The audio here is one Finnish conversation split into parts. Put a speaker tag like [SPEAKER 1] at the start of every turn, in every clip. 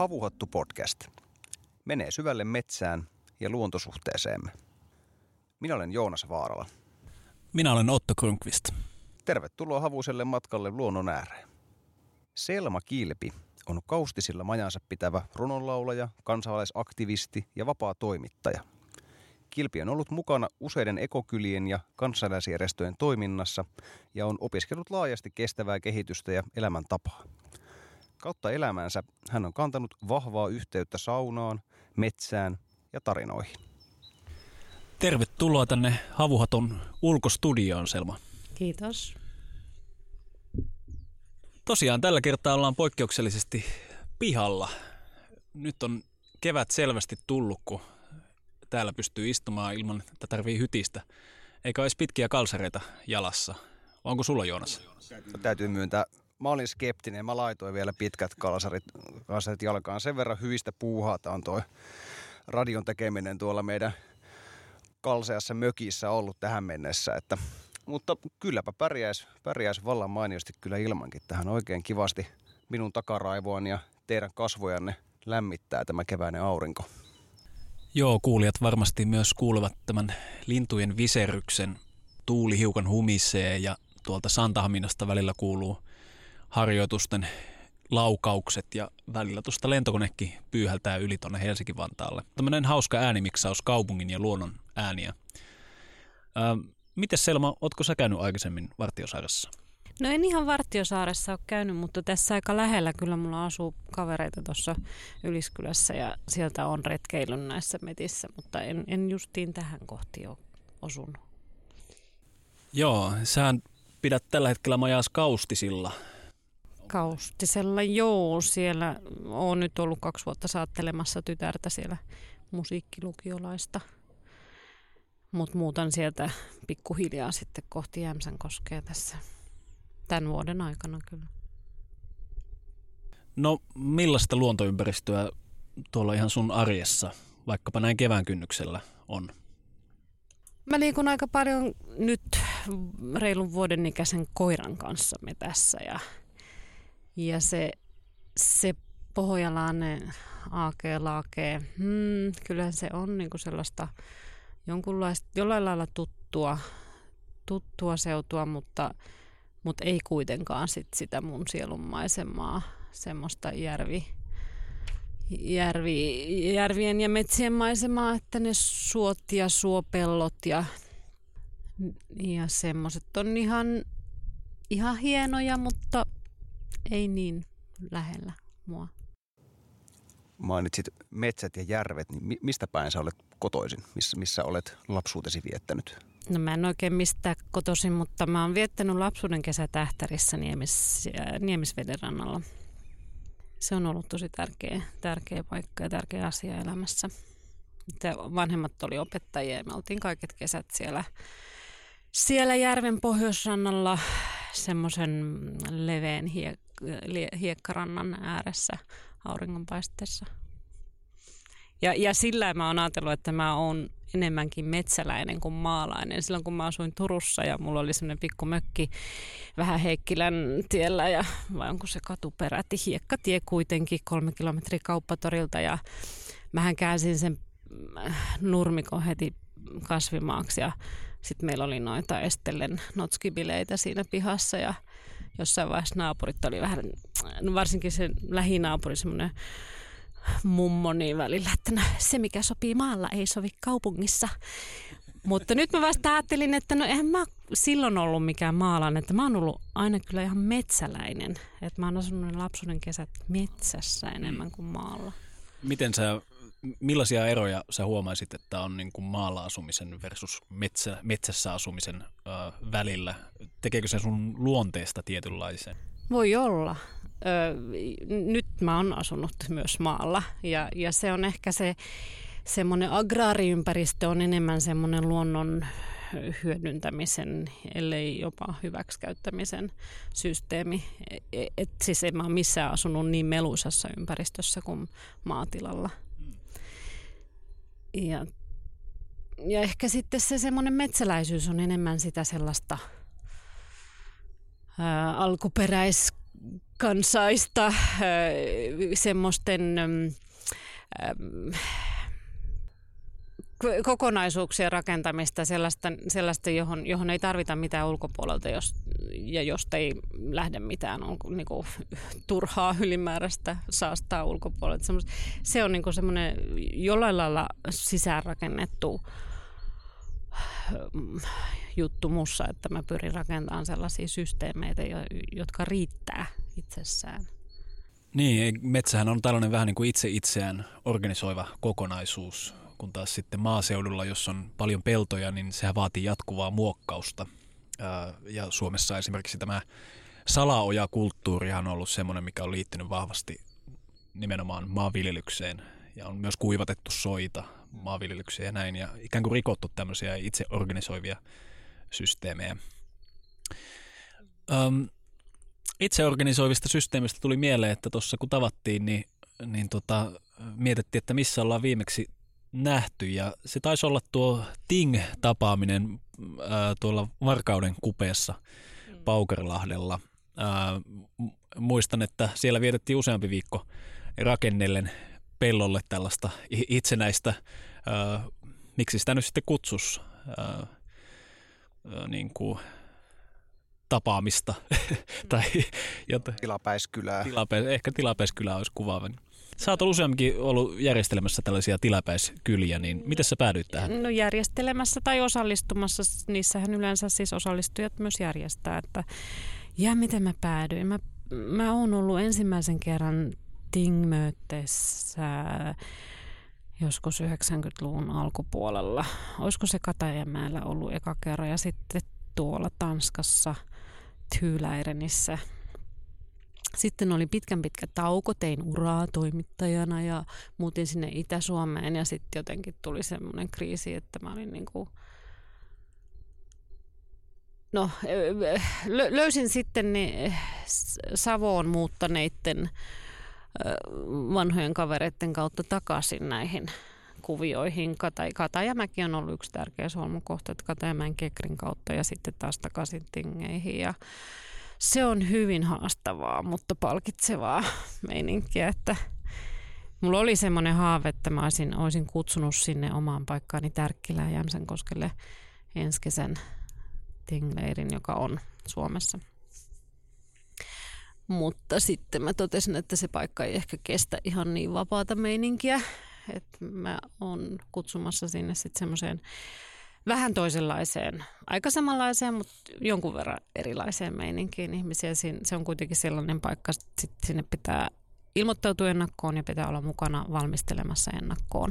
[SPEAKER 1] Havuhattu podcast. Menee syvälle metsään ja luontosuhteeseemme. Minä olen Joonas Vaarala.
[SPEAKER 2] Minä olen Otto Krunkvist.
[SPEAKER 1] Tervetuloa Havuselle matkalle luonnon ääreen. Selma Kilpi on kaustisilla majansa pitävä runonlaulaja, kansalaisaktivisti ja vapaa toimittaja. Kilpi on ollut mukana useiden ekokylien ja kansalaisjärjestöjen toiminnassa ja on opiskellut laajasti kestävää kehitystä ja elämäntapaa. Kautta elämänsä hän on kantanut vahvaa yhteyttä saunaan, metsään ja tarinoihin.
[SPEAKER 2] Tervetuloa tänne Havuhaton ulkostudioon, Selma.
[SPEAKER 3] Kiitos.
[SPEAKER 2] Tosiaan tällä kertaa ollaan poikkeuksellisesti pihalla. Nyt on kevät selvästi tullut, kun täällä pystyy istumaan ilman, että tarvii hytistä. Eikä olisi pitkiä kalsareita jalassa. Onko sulla Joonas?
[SPEAKER 1] Täytyy myöntää, mä olin skeptinen. Mä laitoin vielä pitkät kalsarit, kalsarit jalkaan. Sen verran hyvistä puuhaata on toi radion tekeminen tuolla meidän kalseassa mökissä ollut tähän mennessä. Että, mutta kylläpä pärjäisi, pärjäisi vallan mainiosti kyllä ilmankin tähän oikein kivasti. Minun takaraivoani ja teidän kasvojanne lämmittää tämä keväinen aurinko.
[SPEAKER 2] Joo, kuulijat varmasti myös kuulevat tämän lintujen viseryksen. Tuuli hiukan humisee ja tuolta Santahaminasta välillä kuuluu harjoitusten laukaukset ja välillä tuosta lentokonekin pyyhältää yli tuonne Helsinki-Vantaalle. Tämmöinen hauska äänimiksaus kaupungin ja luonnon ääniä. Ää, Miten Selma, ootko sä käynyt aikaisemmin Vartiosaaressa?
[SPEAKER 3] No en ihan Vartiosaaressa ole käynyt, mutta tässä aika lähellä kyllä mulla asuu kavereita tuossa Yliskylässä ja sieltä on retkeilyn näissä metissä, mutta en, en justiin tähän kohti ole osunut.
[SPEAKER 2] Joo, sähän pidät tällä hetkellä majaas Kaustisilla.
[SPEAKER 3] Kaustisella, joo, siellä on nyt ollut kaksi vuotta saattelemassa tytärtä siellä musiikkilukiolaista. Mutta muutan sieltä pikkuhiljaa sitten kohti Jämsän koskee tässä tämän vuoden aikana kyllä.
[SPEAKER 2] No millaista luontoympäristöä tuolla ihan sun arjessa, vaikkapa näin kevään kynnyksellä, on?
[SPEAKER 3] Mä liikun aika paljon nyt reilun vuoden ikäisen koiran kanssa me tässä ja, ja se, se pohjalainen aakee laakee, hmm, kyllähän se on niinku sellaista jonkunlaista, jollain lailla tuttua, tuttua seutua, mutta, mutta ei kuitenkaan sit sitä mun sielun maisemaa, semmoista järvi, järvi, järvien ja metsien maisemaa, että ne suot ja suopellot ja, ja semmoiset on ihan, ihan hienoja, mutta ei niin lähellä mua.
[SPEAKER 1] Mainitsit metsät ja järvet, niin mistä päin sä olet kotoisin? Missä, missä olet lapsuutesi viettänyt?
[SPEAKER 3] No mä en oikein mistä kotoisin, mutta mä oon viettänyt lapsuuden kesä Tähtärissä Niemis, Niemisveden rannalla. Se on ollut tosi tärkeä, tärkeä paikka ja tärkeä asia elämässä. Vanhemmat oli opettajia ja me oltiin kaiket kesät siellä, siellä järven pohjoisrannalla semmoisen leveän hiek- hiekkarannan ääressä auringonpaisteessa. Ja, ja sillä mä oon ajatellut, että mä oon enemmänkin metsäläinen kuin maalainen. Silloin kun mä asuin Turussa ja mulla oli semmoinen pikku mökki vähän Heikkilän tiellä ja vai onko se katu peräti, hiekkatie kuitenkin kolme kilometriä kauppatorilta ja mähän käänsin sen äh, nurmikon heti kasvimaaksi ja sitten meillä oli noita Estellen notskibileitä siinä pihassa ja jossain vaiheessa naapurit oli vähän, varsinkin se lähinaapuri semmoinen mummo niin välillä, että no, se mikä sopii maalla ei sovi kaupungissa. Mutta nyt mä vasta ajattelin, että no eihän mä silloin ollut mikään maalan, että mä oon ollut aina kyllä ihan metsäläinen. Että mä oon asunut lapsuuden kesät metsässä enemmän kuin maalla.
[SPEAKER 2] Miten sä, millaisia eroja sä huomaisit, että on niin kuin maalla asumisen versus metsä, metsässä asumisen ö, välillä? Tekeekö se sun luonteesta tietynlaisen?
[SPEAKER 3] Voi olla ö, nyt mä oon asunut myös maalla ja, ja se on ehkä se semmoinen agraariympäristö on enemmän semmoinen luonnon hyödyntämisen, ellei jopa hyväksikäyttämisen systeemi. Et, e, et siis en mä ole missään asunut niin meluisassa ympäristössä kuin maatilalla. Ja, ja ehkä sitten se semmoinen metsäläisyys on enemmän sitä sellaista ää, alkuperäis kansaista äh, semmoisten äh, kokonaisuuksien rakentamista, sellaista, sellaista johon, johon ei tarvita mitään ulkopuolelta jos, ja josta ei lähde mitään on, niin kuin, turhaa ylimääräistä saastaa ulkopuolelta. se on niin semmoinen jollain lailla sisäänrakennettu juttu mussa, että mä pyrin rakentamaan sellaisia systeemeitä, jotka riittää itsessään.
[SPEAKER 2] Niin, metsähän on tällainen vähän niin kuin itse itseään organisoiva kokonaisuus, kun taas sitten maaseudulla, jos on paljon peltoja, niin sehän vaatii jatkuvaa muokkausta. Ja Suomessa esimerkiksi tämä salaoja-kulttuurihan on ollut semmoinen, mikä on liittynyt vahvasti nimenomaan maanviljelykseen. Ja on myös kuivatettu soita maanviljelykseen ja näin, ja ikään kuin rikottu tämmöisiä itse organisoivia systeemejä. Um, itse organisoivista systeemistä tuli mieleen, että tuossa kun tavattiin, niin, niin tota, mietittiin, että missä ollaan viimeksi nähty. Ja se taisi olla tuo Ting-tapaaminen ää, tuolla Varkauden kupeessa mm. Paukerlahdella. Ää, muistan, että siellä vietettiin useampi viikko rakennellen pellolle tällaista itsenäistä, ää, miksi sitä nyt sitten kutsus, ää, ää, niin kuin tapaamista. tai
[SPEAKER 1] jotain. Tilapäiskylää.
[SPEAKER 2] Tilapäis, ehkä tilapäiskylää olisi kuvaava. Sä oot useamminkin ollut järjestelemässä tällaisia tilapäiskyliä, niin miten sä päädyit tähän?
[SPEAKER 3] No järjestelemässä tai osallistumassa, niissähän yleensä siis osallistujat myös järjestää. Että, ja miten mä päädyin? Mä, mä oon ollut ensimmäisen kerran Tingmöötteessä joskus 90-luvun alkupuolella. Olisiko se Katajamäellä ollut eka kerran ja sitten tuolla Tanskassa Tyyläirenissä – sitten oli pitkän pitkä tauko, tein uraa toimittajana ja muutin sinne Itä-Suomeen ja sitten jotenkin tuli semmoinen kriisi, että mä olin niin kuin No, löysin sitten ne Savoon muuttaneiden vanhojen kavereiden kautta takaisin näihin kuvioihin. Kata, Katajamäki on ollut yksi tärkeä solmukohta, että Katajamäen Kekrin kautta ja sitten taas takaisin Tingeihin. Ja se on hyvin haastavaa, mutta palkitsevaa meininkiä, että mulla oli semmoinen haave, että mä olisin, olisin kutsunut sinne omaan paikkaani Tärkkilään Jämsänkoskelle ensi kesän Tingleirin, joka on Suomessa. Mutta sitten mä totesin, että se paikka ei ehkä kestä ihan niin vapaata meininkiä, että mä oon kutsumassa sinne sitten semmoiseen vähän toisenlaiseen, aika samanlaiseen, mutta jonkun verran erilaiseen meininkiin ihmisiä. Se on kuitenkin sellainen paikka, että sinne pitää ilmoittautua ennakkoon ja pitää olla mukana valmistelemassa ennakkoon.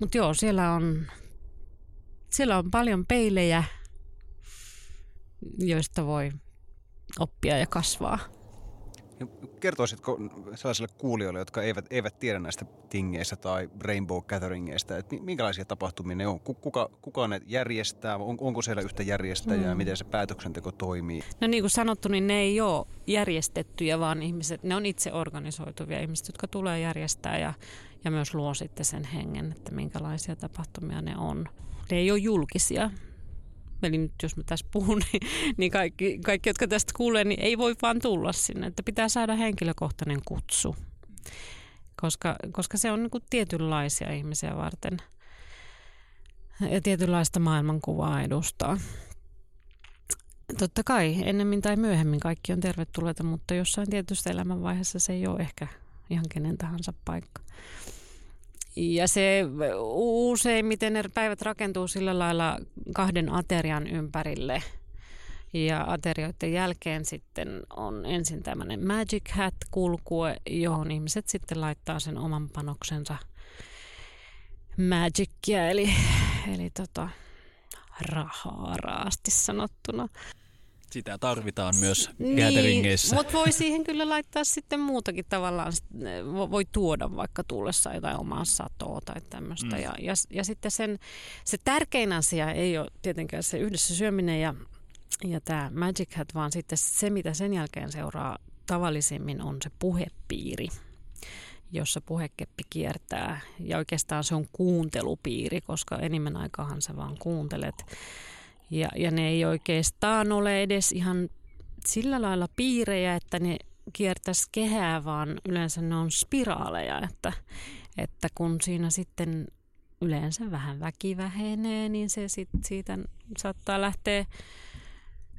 [SPEAKER 3] Mutta joo, siellä on, siellä on paljon peilejä, joista voi oppia ja kasvaa.
[SPEAKER 1] Kertoisitko sellaisille kuulijoille, jotka eivät, eivät tiedä näistä tingeistä tai Rainbow Gatheringista, että minkälaisia tapahtumia ne on? Kuka, kuka ne järjestää? On, onko siellä yhtä järjestäjää? Mm. Miten se päätöksenteko toimii?
[SPEAKER 3] No niin kuin sanottu, niin ne ei ole järjestettyjä, vaan ihmiset, ne on itse organisoituvia ihmiset, jotka tulee järjestää ja, ja myös luo sitten sen hengen, että minkälaisia tapahtumia ne on. Ne ei ole julkisia, Eli nyt jos mä tässä puhun, niin, niin kaikki, kaikki, jotka tästä kuulee, niin ei voi vaan tulla sinne. Että pitää saada henkilökohtainen kutsu, koska, koska se on niin kuin tietynlaisia ihmisiä varten ja tietynlaista maailmankuvaa edustaa. Totta kai ennemmin tai myöhemmin kaikki on tervetulleita, mutta jossain tietyssä elämänvaiheessa se ei ole ehkä ihan kenen tahansa paikka. Ja se useimmiten ne päivät rakentuu sillä lailla kahden aterian ympärille. Ja aterioiden jälkeen sitten on ensin tämmöinen Magic Hat-kulkue, johon ihmiset sitten laittaa sen oman panoksensa magicia, eli, eli tota, rahaa raasti sanottuna.
[SPEAKER 2] Sitä tarvitaan myös niin,
[SPEAKER 3] Mutta voi siihen kyllä laittaa sitten muutakin tavallaan. Voi tuoda vaikka tullessa jotain omaa satoa tai tämmöistä. Mm. Ja, ja, ja sitten sen, se tärkein asia ei ole tietenkään se yhdessä syöminen ja, ja tämä Magic Hat, vaan sitten se, mitä sen jälkeen seuraa tavallisimmin, on se puhepiiri jossa puhekeppi kiertää. Ja oikeastaan se on kuuntelupiiri, koska enimmän aikahan sä vaan kuuntelet ja, ja ne ei oikeastaan ole edes ihan sillä lailla piirejä, että ne kiertäisi kehää, vaan yleensä ne on spiraaleja, että, että kun siinä sitten yleensä vähän väki vähenee, niin se sit siitä saattaa lähteä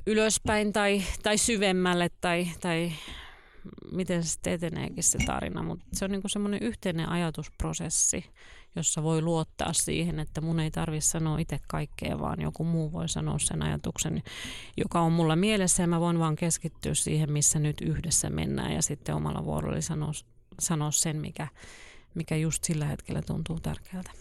[SPEAKER 3] ylöspäin tai, tai syvemmälle tai, tai miten se sitten eteneekin se tarina, mutta se on niinku semmoinen yhteinen ajatusprosessi, jossa voi luottaa siihen, että mun ei tarvitse sanoa itse kaikkea, vaan joku muu voi sanoa sen ajatuksen, joka on mulla mielessä ja mä voin vaan keskittyä siihen, missä nyt yhdessä mennään ja sitten omalla vuorolla sanoa, sanoa sen, mikä, mikä just sillä hetkellä tuntuu tärkeältä.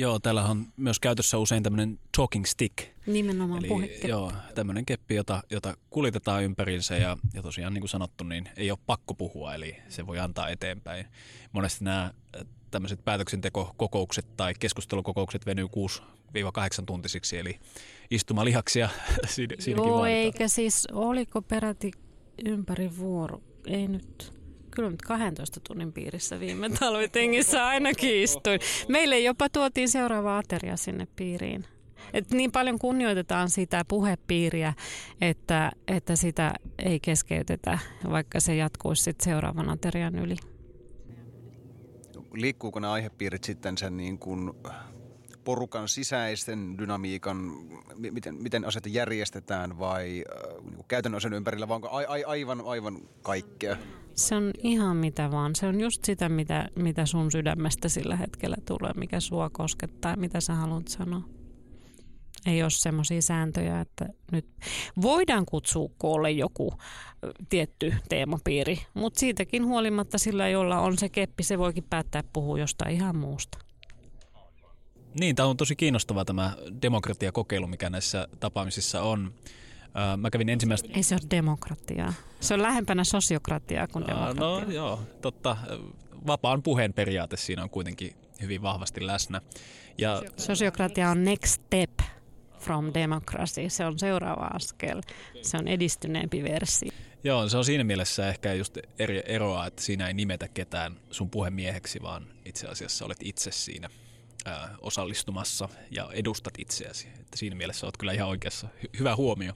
[SPEAKER 2] Joo, täällä on myös käytössä usein tämmöinen talking stick.
[SPEAKER 3] Nimenomaan
[SPEAKER 2] Eli
[SPEAKER 3] puhekeppi.
[SPEAKER 2] joo, tämmöinen keppi, jota, jota kuljetetaan ympäriinsä ja, ja tosiaan niin kuin sanottu, niin ei ole pakko puhua, eli se voi antaa eteenpäin. Monesti nämä tämmöiset päätöksentekokokoukset tai keskustelukokoukset venyy 6-8 tuntisiksi, eli istumalihaksia siinä, siinäkin
[SPEAKER 3] Joo,
[SPEAKER 2] vaaditaan.
[SPEAKER 3] eikä siis, oliko peräti ympäri vuoro, ei nyt, kyllä nyt 12 tunnin piirissä viime talvitengissä ainakin istuin. Meille jopa tuotiin seuraava ateria sinne piiriin. Et niin paljon kunnioitetaan sitä puhepiiriä, että, että sitä ei keskeytetä, vaikka se jatkuisi sit seuraavan aterian yli.
[SPEAKER 1] Liikkuuko nämä aihepiirit sitten sen niin kuin porukan sisäisten dynamiikan, mi- miten, miten asiat järjestetään vai äh, niin kuin käytännön asian ympärillä, vai onko a, a, aivan, aivan kaikkea?
[SPEAKER 3] Se on ihan mitä vaan. Se on just sitä, mitä, mitä sun sydämestä sillä hetkellä tulee, mikä sua koskettaa, mitä sä haluat sanoa. Ei ole semmoisia sääntöjä, että nyt voidaan kutsua koolle joku tietty teemapiiri, mutta siitäkin huolimatta sillä, jolla on se keppi, se voikin päättää puhua jostain ihan muusta.
[SPEAKER 2] Niin, tämä on tosi kiinnostava tämä demokratiakokeilu, mikä näissä tapaamisissa on. Mä kävin ensimmäistä...
[SPEAKER 3] Ei se ole demokratiaa. Se on lähempänä sosiokratiaa kuin
[SPEAKER 2] Aa,
[SPEAKER 3] demokratiaa.
[SPEAKER 2] No joo, totta. Vapaan puheen periaate siinä on kuitenkin hyvin vahvasti läsnä. Ja
[SPEAKER 3] Sosiokratia on next step from democracy. Se on seuraava askel. Se on edistyneempi versio.
[SPEAKER 2] joo, se on siinä mielessä ehkä just eri eroa, että siinä ei nimetä ketään sun puhemieheksi, vaan itse asiassa olet itse siinä ää, osallistumassa ja edustat itseäsi. Että siinä mielessä olet kyllä ihan oikeassa. Hy- hyvä huomio.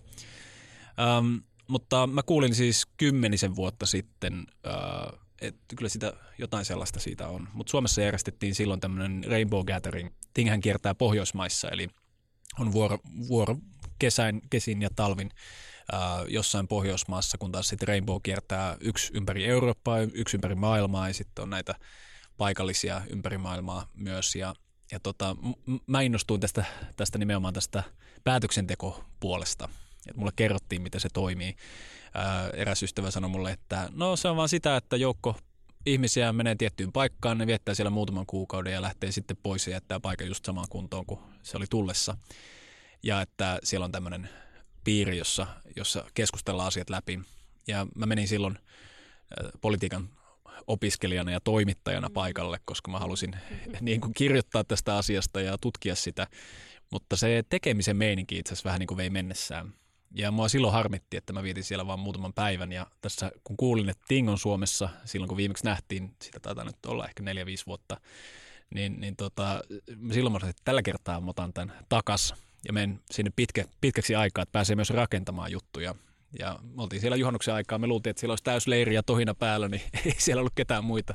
[SPEAKER 2] Ähm, mutta mä kuulin siis kymmenisen vuotta sitten, äh, että kyllä sitä jotain sellaista siitä on. Mutta Suomessa järjestettiin silloin tämmöinen Rainbow Gathering. Tinghän kiertää Pohjoismaissa, eli on vuoro, vuoro kesäin, kesin ja talvin äh, jossain Pohjoismaassa, kun taas sitten Rainbow kiertää yksi ympäri Eurooppaa, yksi ympäri maailmaa ja sitten on näitä paikallisia ympäri maailmaa myös. Ja, ja tota, m- mä innostuin tästä, tästä nimenomaan tästä päätöksentekopuolesta. Et mulle kerrottiin, miten se toimii. Ää, eräs ystävä sanoi mulle, että no se on vaan sitä, että joukko ihmisiä menee tiettyyn paikkaan, ne viettää siellä muutaman kuukauden ja lähtee sitten pois ja jättää paikan just samaan kuntoon kuin se oli tullessa. Ja että siellä on tämmöinen piiri, jossa, jossa keskustellaan asiat läpi. Ja mä menin silloin ää, politiikan opiskelijana ja toimittajana paikalle, koska mä halusin niin kuin kirjoittaa tästä asiasta ja tutkia sitä. Mutta se tekemisen meininki itse asiassa vähän niin kuin vei mennessään. Ja mua silloin harmitti, että mä vietin siellä vain muutaman päivän. Ja tässä kun kuulin, että Ting on Suomessa, silloin kun viimeksi nähtiin, sitä taitaa nyt olla ehkä neljä 5 vuotta, niin, niin tota, silloin mä sanoin, että tällä kertaa mä otan tämän takas ja menen sinne pitkä, pitkäksi aikaa, että pääsee myös rakentamaan juttuja. Ja me oltiin siellä juhannuksen aikaa, me luultiin, että siellä olisi täysleiri ja tohina päällä, niin ei siellä ollut ketään muita.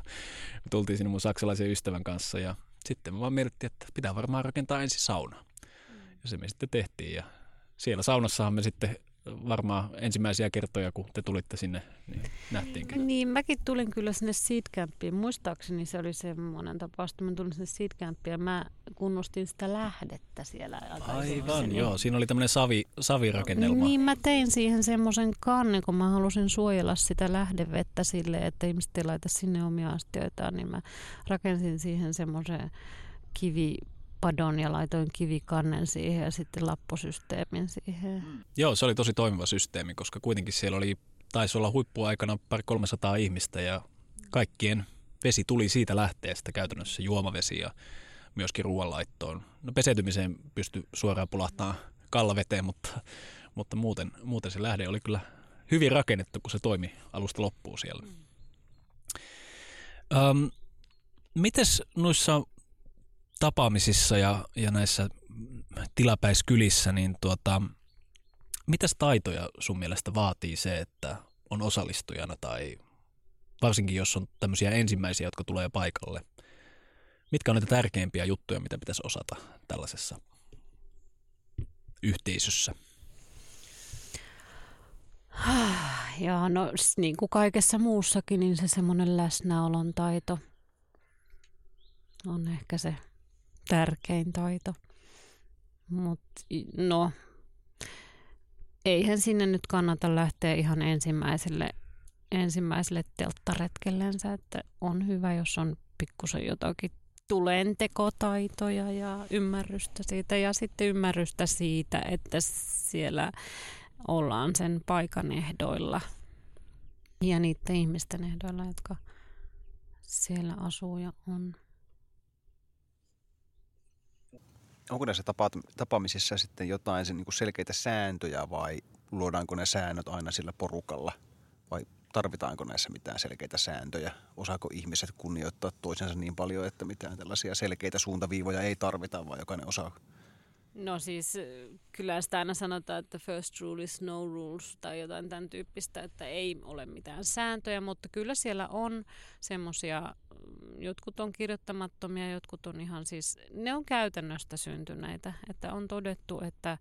[SPEAKER 2] Me tultiin sinne mun saksalaisen ystävän kanssa ja sitten me vaan mietittiin, että pitää varmaan rakentaa ensin sauna. Ja se me sitten tehtiin ja siellä saunassahan me sitten varmaan ensimmäisiä kertoja, kun te tulitte sinne, niin nähtiin kyllä.
[SPEAKER 3] Niin, mäkin tulin kyllä sinne seedcampiin. Muistaakseni se oli semmoinen tapaus, että mä tulin sinne seedcampiin ja mä kunnustin sitä lähdettä siellä.
[SPEAKER 2] Aivan, joo. Siinä oli tämmöinen savi, savirakennelma.
[SPEAKER 3] Niin, mä tein siihen semmoisen kannen, kun mä halusin suojella sitä lähdevettä sille, että ihmiset ei laita sinne omia astioitaan, niin mä rakensin siihen semmoisen kivipadon ja laitoin kivikannen siihen ja sitten lapposysteemin siihen.
[SPEAKER 2] Joo, se oli tosi toimiva systeemi, koska kuitenkin siellä oli, taisi olla huippuaikana pari 300 ihmistä ja kaikkien vesi tuli siitä lähteestä käytännössä juomavesi ja myöskin ruoanlaittoon. No peseytymiseen pystyi suoraan pulahtamaan kallaveteen, mutta, mutta muuten, muuten se lähde oli kyllä hyvin rakennettu, kun se toimi alusta loppuun siellä. Um, mites noissa tapaamisissa ja, ja näissä tilapäiskylissä, niin tuota, Mitäs taitoja sun mielestä vaatii se, että on osallistujana tai varsinkin jos on tämmöisiä ensimmäisiä, jotka tulee paikalle? Mitkä on niitä tärkeimpiä juttuja, mitä pitäisi osata tällaisessa yhteisössä?
[SPEAKER 3] Ja no niin kuin kaikessa muussakin, niin se semmoinen läsnäolon taito on ehkä se tärkein taito. Mutta no, eihän sinne nyt kannata lähteä ihan ensimmäiselle, ensimmäiselle telttaretkellensä, että on hyvä, jos on pikkusen jotakin tulentekotaitoja ja ymmärrystä siitä ja sitten ymmärrystä siitä, että siellä ollaan sen paikan ehdoilla ja niiden ihmisten ehdoilla, jotka siellä asuu ja on.
[SPEAKER 1] Onko näissä tapaamisissa sitten jotain niin kuin selkeitä sääntöjä vai luodaanko ne säännöt aina sillä porukalla vai tarvitaanko näissä mitään selkeitä sääntöjä? Osaako ihmiset kunnioittaa toisensa niin paljon, että mitään tällaisia selkeitä suuntaviivoja ei tarvita, vai jokainen osaa
[SPEAKER 3] No siis kyllä sitä aina sanotaan, että first rule is no rules tai jotain tämän tyyppistä, että ei ole mitään sääntöjä, mutta kyllä siellä on semmoisia, mm, jotkut on kirjoittamattomia, jotkut on ihan siis, ne on käytännöstä syntyneitä, että on todettu, että,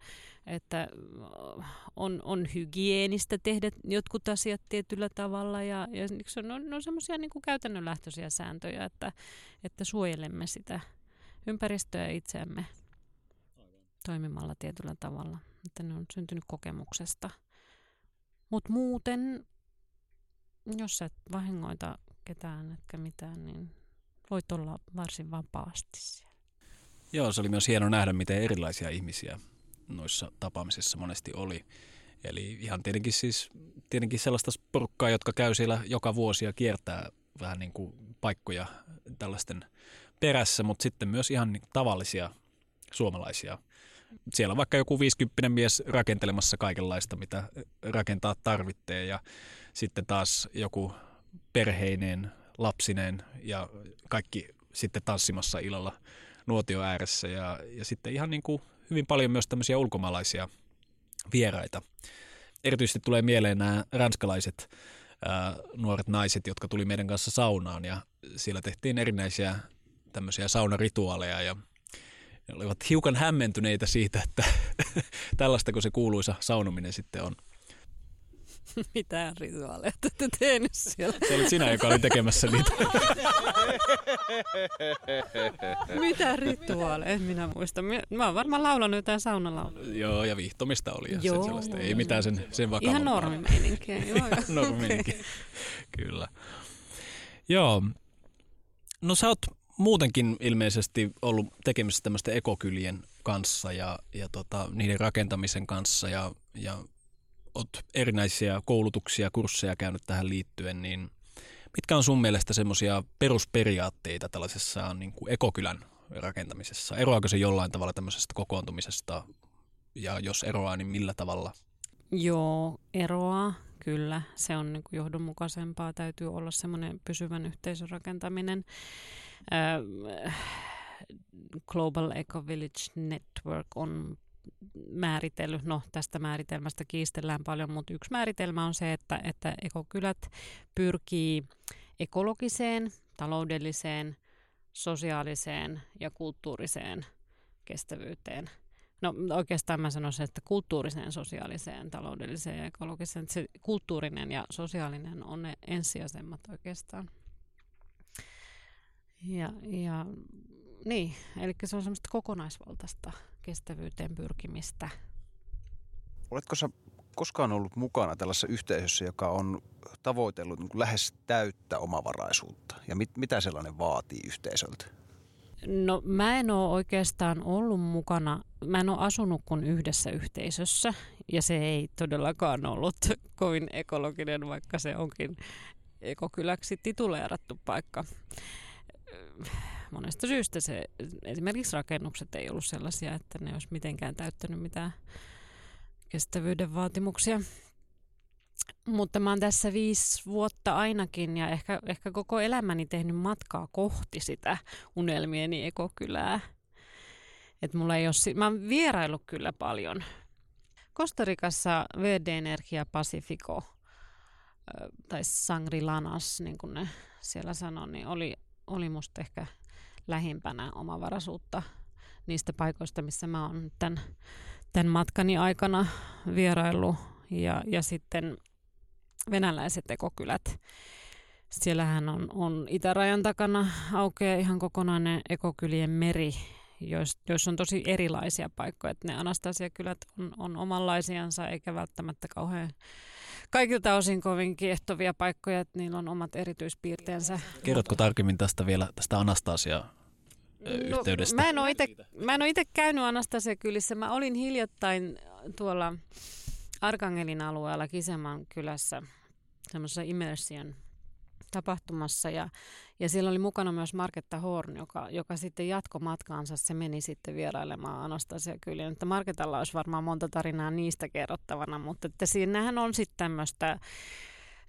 [SPEAKER 3] että on, on hygienistä tehdä jotkut asiat tietyllä tavalla ja, ja se on, on semmoisia niin käytännönlähtöisiä sääntöjä, että, että suojelemme sitä ympäristöä itseämme toimimalla tietyllä tavalla. Että ne on syntynyt kokemuksesta. Mutta muuten, jos et vahingoita ketään etkä mitään, niin voit olla varsin vapaasti siellä.
[SPEAKER 2] Joo, se oli myös hieno nähdä, miten erilaisia ihmisiä noissa tapaamisissa monesti oli. Eli ihan tietenkin siis tietenkin sellaista porukkaa, jotka käy siellä joka vuosi ja kiertää vähän niin kuin paikkoja tällaisten perässä, mutta sitten myös ihan niin tavallisia suomalaisia siellä on vaikka joku 50 mies rakentelemassa kaikenlaista, mitä rakentaa tarvitsee ja sitten taas joku perheineen, lapsineen ja kaikki sitten tanssimassa illalla nuotio ääressä ja, ja sitten ihan niin kuin hyvin paljon myös tämmöisiä ulkomaalaisia vieraita. Erityisesti tulee mieleen nämä ranskalaiset ää, nuoret naiset, jotka tuli meidän kanssa saunaan ja siellä tehtiin erinäisiä tämmöisiä saunarituaaleja ja ne olivat hiukan hämmentyneitä siitä, että tällaista kuin se kuuluisa saunominen sitten on.
[SPEAKER 3] Mitä rituaaleja te tehnyt siellä?
[SPEAKER 2] Se olit sinä, joka oli tekemässä niitä.
[SPEAKER 3] Mitä rituaaleja? En minä muista. Mä oon varmaan laulanut jotain saunalauluja.
[SPEAKER 2] Joo, ja vihtomista oli ja joo, sellaista. Ei mitään sen, sen vakavampaa.
[SPEAKER 3] Ihan normimeininkiä.
[SPEAKER 2] Ihan normimeininkiä, kyllä. Joo. No sä oot muutenkin ilmeisesti ollut tekemisissä tämmöisten ekokylien kanssa ja, ja tota, niiden rakentamisen kanssa ja, ja olet erinäisiä koulutuksia, kursseja käynyt tähän liittyen, niin mitkä on sun mielestä semmoisia perusperiaatteita tällaisessa niin kuin ekokylän rakentamisessa? Eroaako se jollain tavalla tämmöisestä kokoontumisesta ja jos eroaa, niin millä tavalla?
[SPEAKER 3] Joo, eroaa kyllä. Se on niin johdonmukaisempaa. Täytyy olla semmoinen pysyvän yhteisön rakentaminen. Äh, Global Eco Village Network on määritellyt, no tästä määritelmästä kiistellään paljon, mutta yksi määritelmä on se, että, että ekokylät pyrkii ekologiseen, taloudelliseen, sosiaaliseen ja kulttuuriseen kestävyyteen. No oikeastaan mä sanoisin, että kulttuuriseen, sosiaaliseen, taloudelliseen ja ekologiseen. Se kulttuurinen ja sosiaalinen on ne ensisijaisemmat oikeastaan. Ja, ja niin, eli se on semmoista kokonaisvaltaista kestävyyteen pyrkimistä.
[SPEAKER 1] Oletko sä koskaan ollut mukana tällaisessa yhteisössä, joka on tavoitellut niin lähes täyttä omavaraisuutta? Ja mit, mitä sellainen vaatii yhteisöltä?
[SPEAKER 3] No mä en ole oikeastaan ollut mukana, mä en ole asunut kuin yhdessä yhteisössä ja se ei todellakaan ollut kovin ekologinen, vaikka se onkin ekokyläksi tituleerattu paikka monesta syystä se, esimerkiksi rakennukset ei ollut sellaisia, että ne olisi mitenkään täyttänyt mitään kestävyyden vaatimuksia. Mutta mä oon tässä viisi vuotta ainakin ja ehkä, ehkä koko elämäni tehnyt matkaa kohti sitä unelmieni ekokylää. Et mulla ei ole, mä oon vieraillut kyllä paljon Kostarikassa VD Energia Pacifico tai Sangri Lanas, niin kuin ne siellä sanoi, niin oli, oli musta ehkä lähimpänä omavaraisuutta niistä paikoista, missä mä oon tämän, tämän matkani aikana vierailu ja, ja sitten venäläiset ekokylät. Siellähän on, on itärajan takana aukeaa ihan kokonainen ekokylien meri, joissa on tosi erilaisia paikkoja. Että ne Anastasia-kylät on, on omanlaisiansa, eikä välttämättä kauhean kaikilta osin kovin kiehtovia paikkoja, että niillä on omat erityispiirteensä.
[SPEAKER 2] Kerrotko tarkemmin tästä vielä, tästä Anastasia no, yhteydestä?
[SPEAKER 3] Mä en ole itse käynyt Anastasia-kylissä. Mä olin hiljattain tuolla Arkangelin alueella Kiseman kylässä semmoisessa immersion tapahtumassa ja, ja siellä oli mukana myös Marketta Horn, joka, joka sitten jatko matkaansa, se meni sitten vierailemaan Anastasia kyllä. Että Marketalla olisi varmaan monta tarinaa niistä kerrottavana, mutta että siinähän on sitten tämmöistä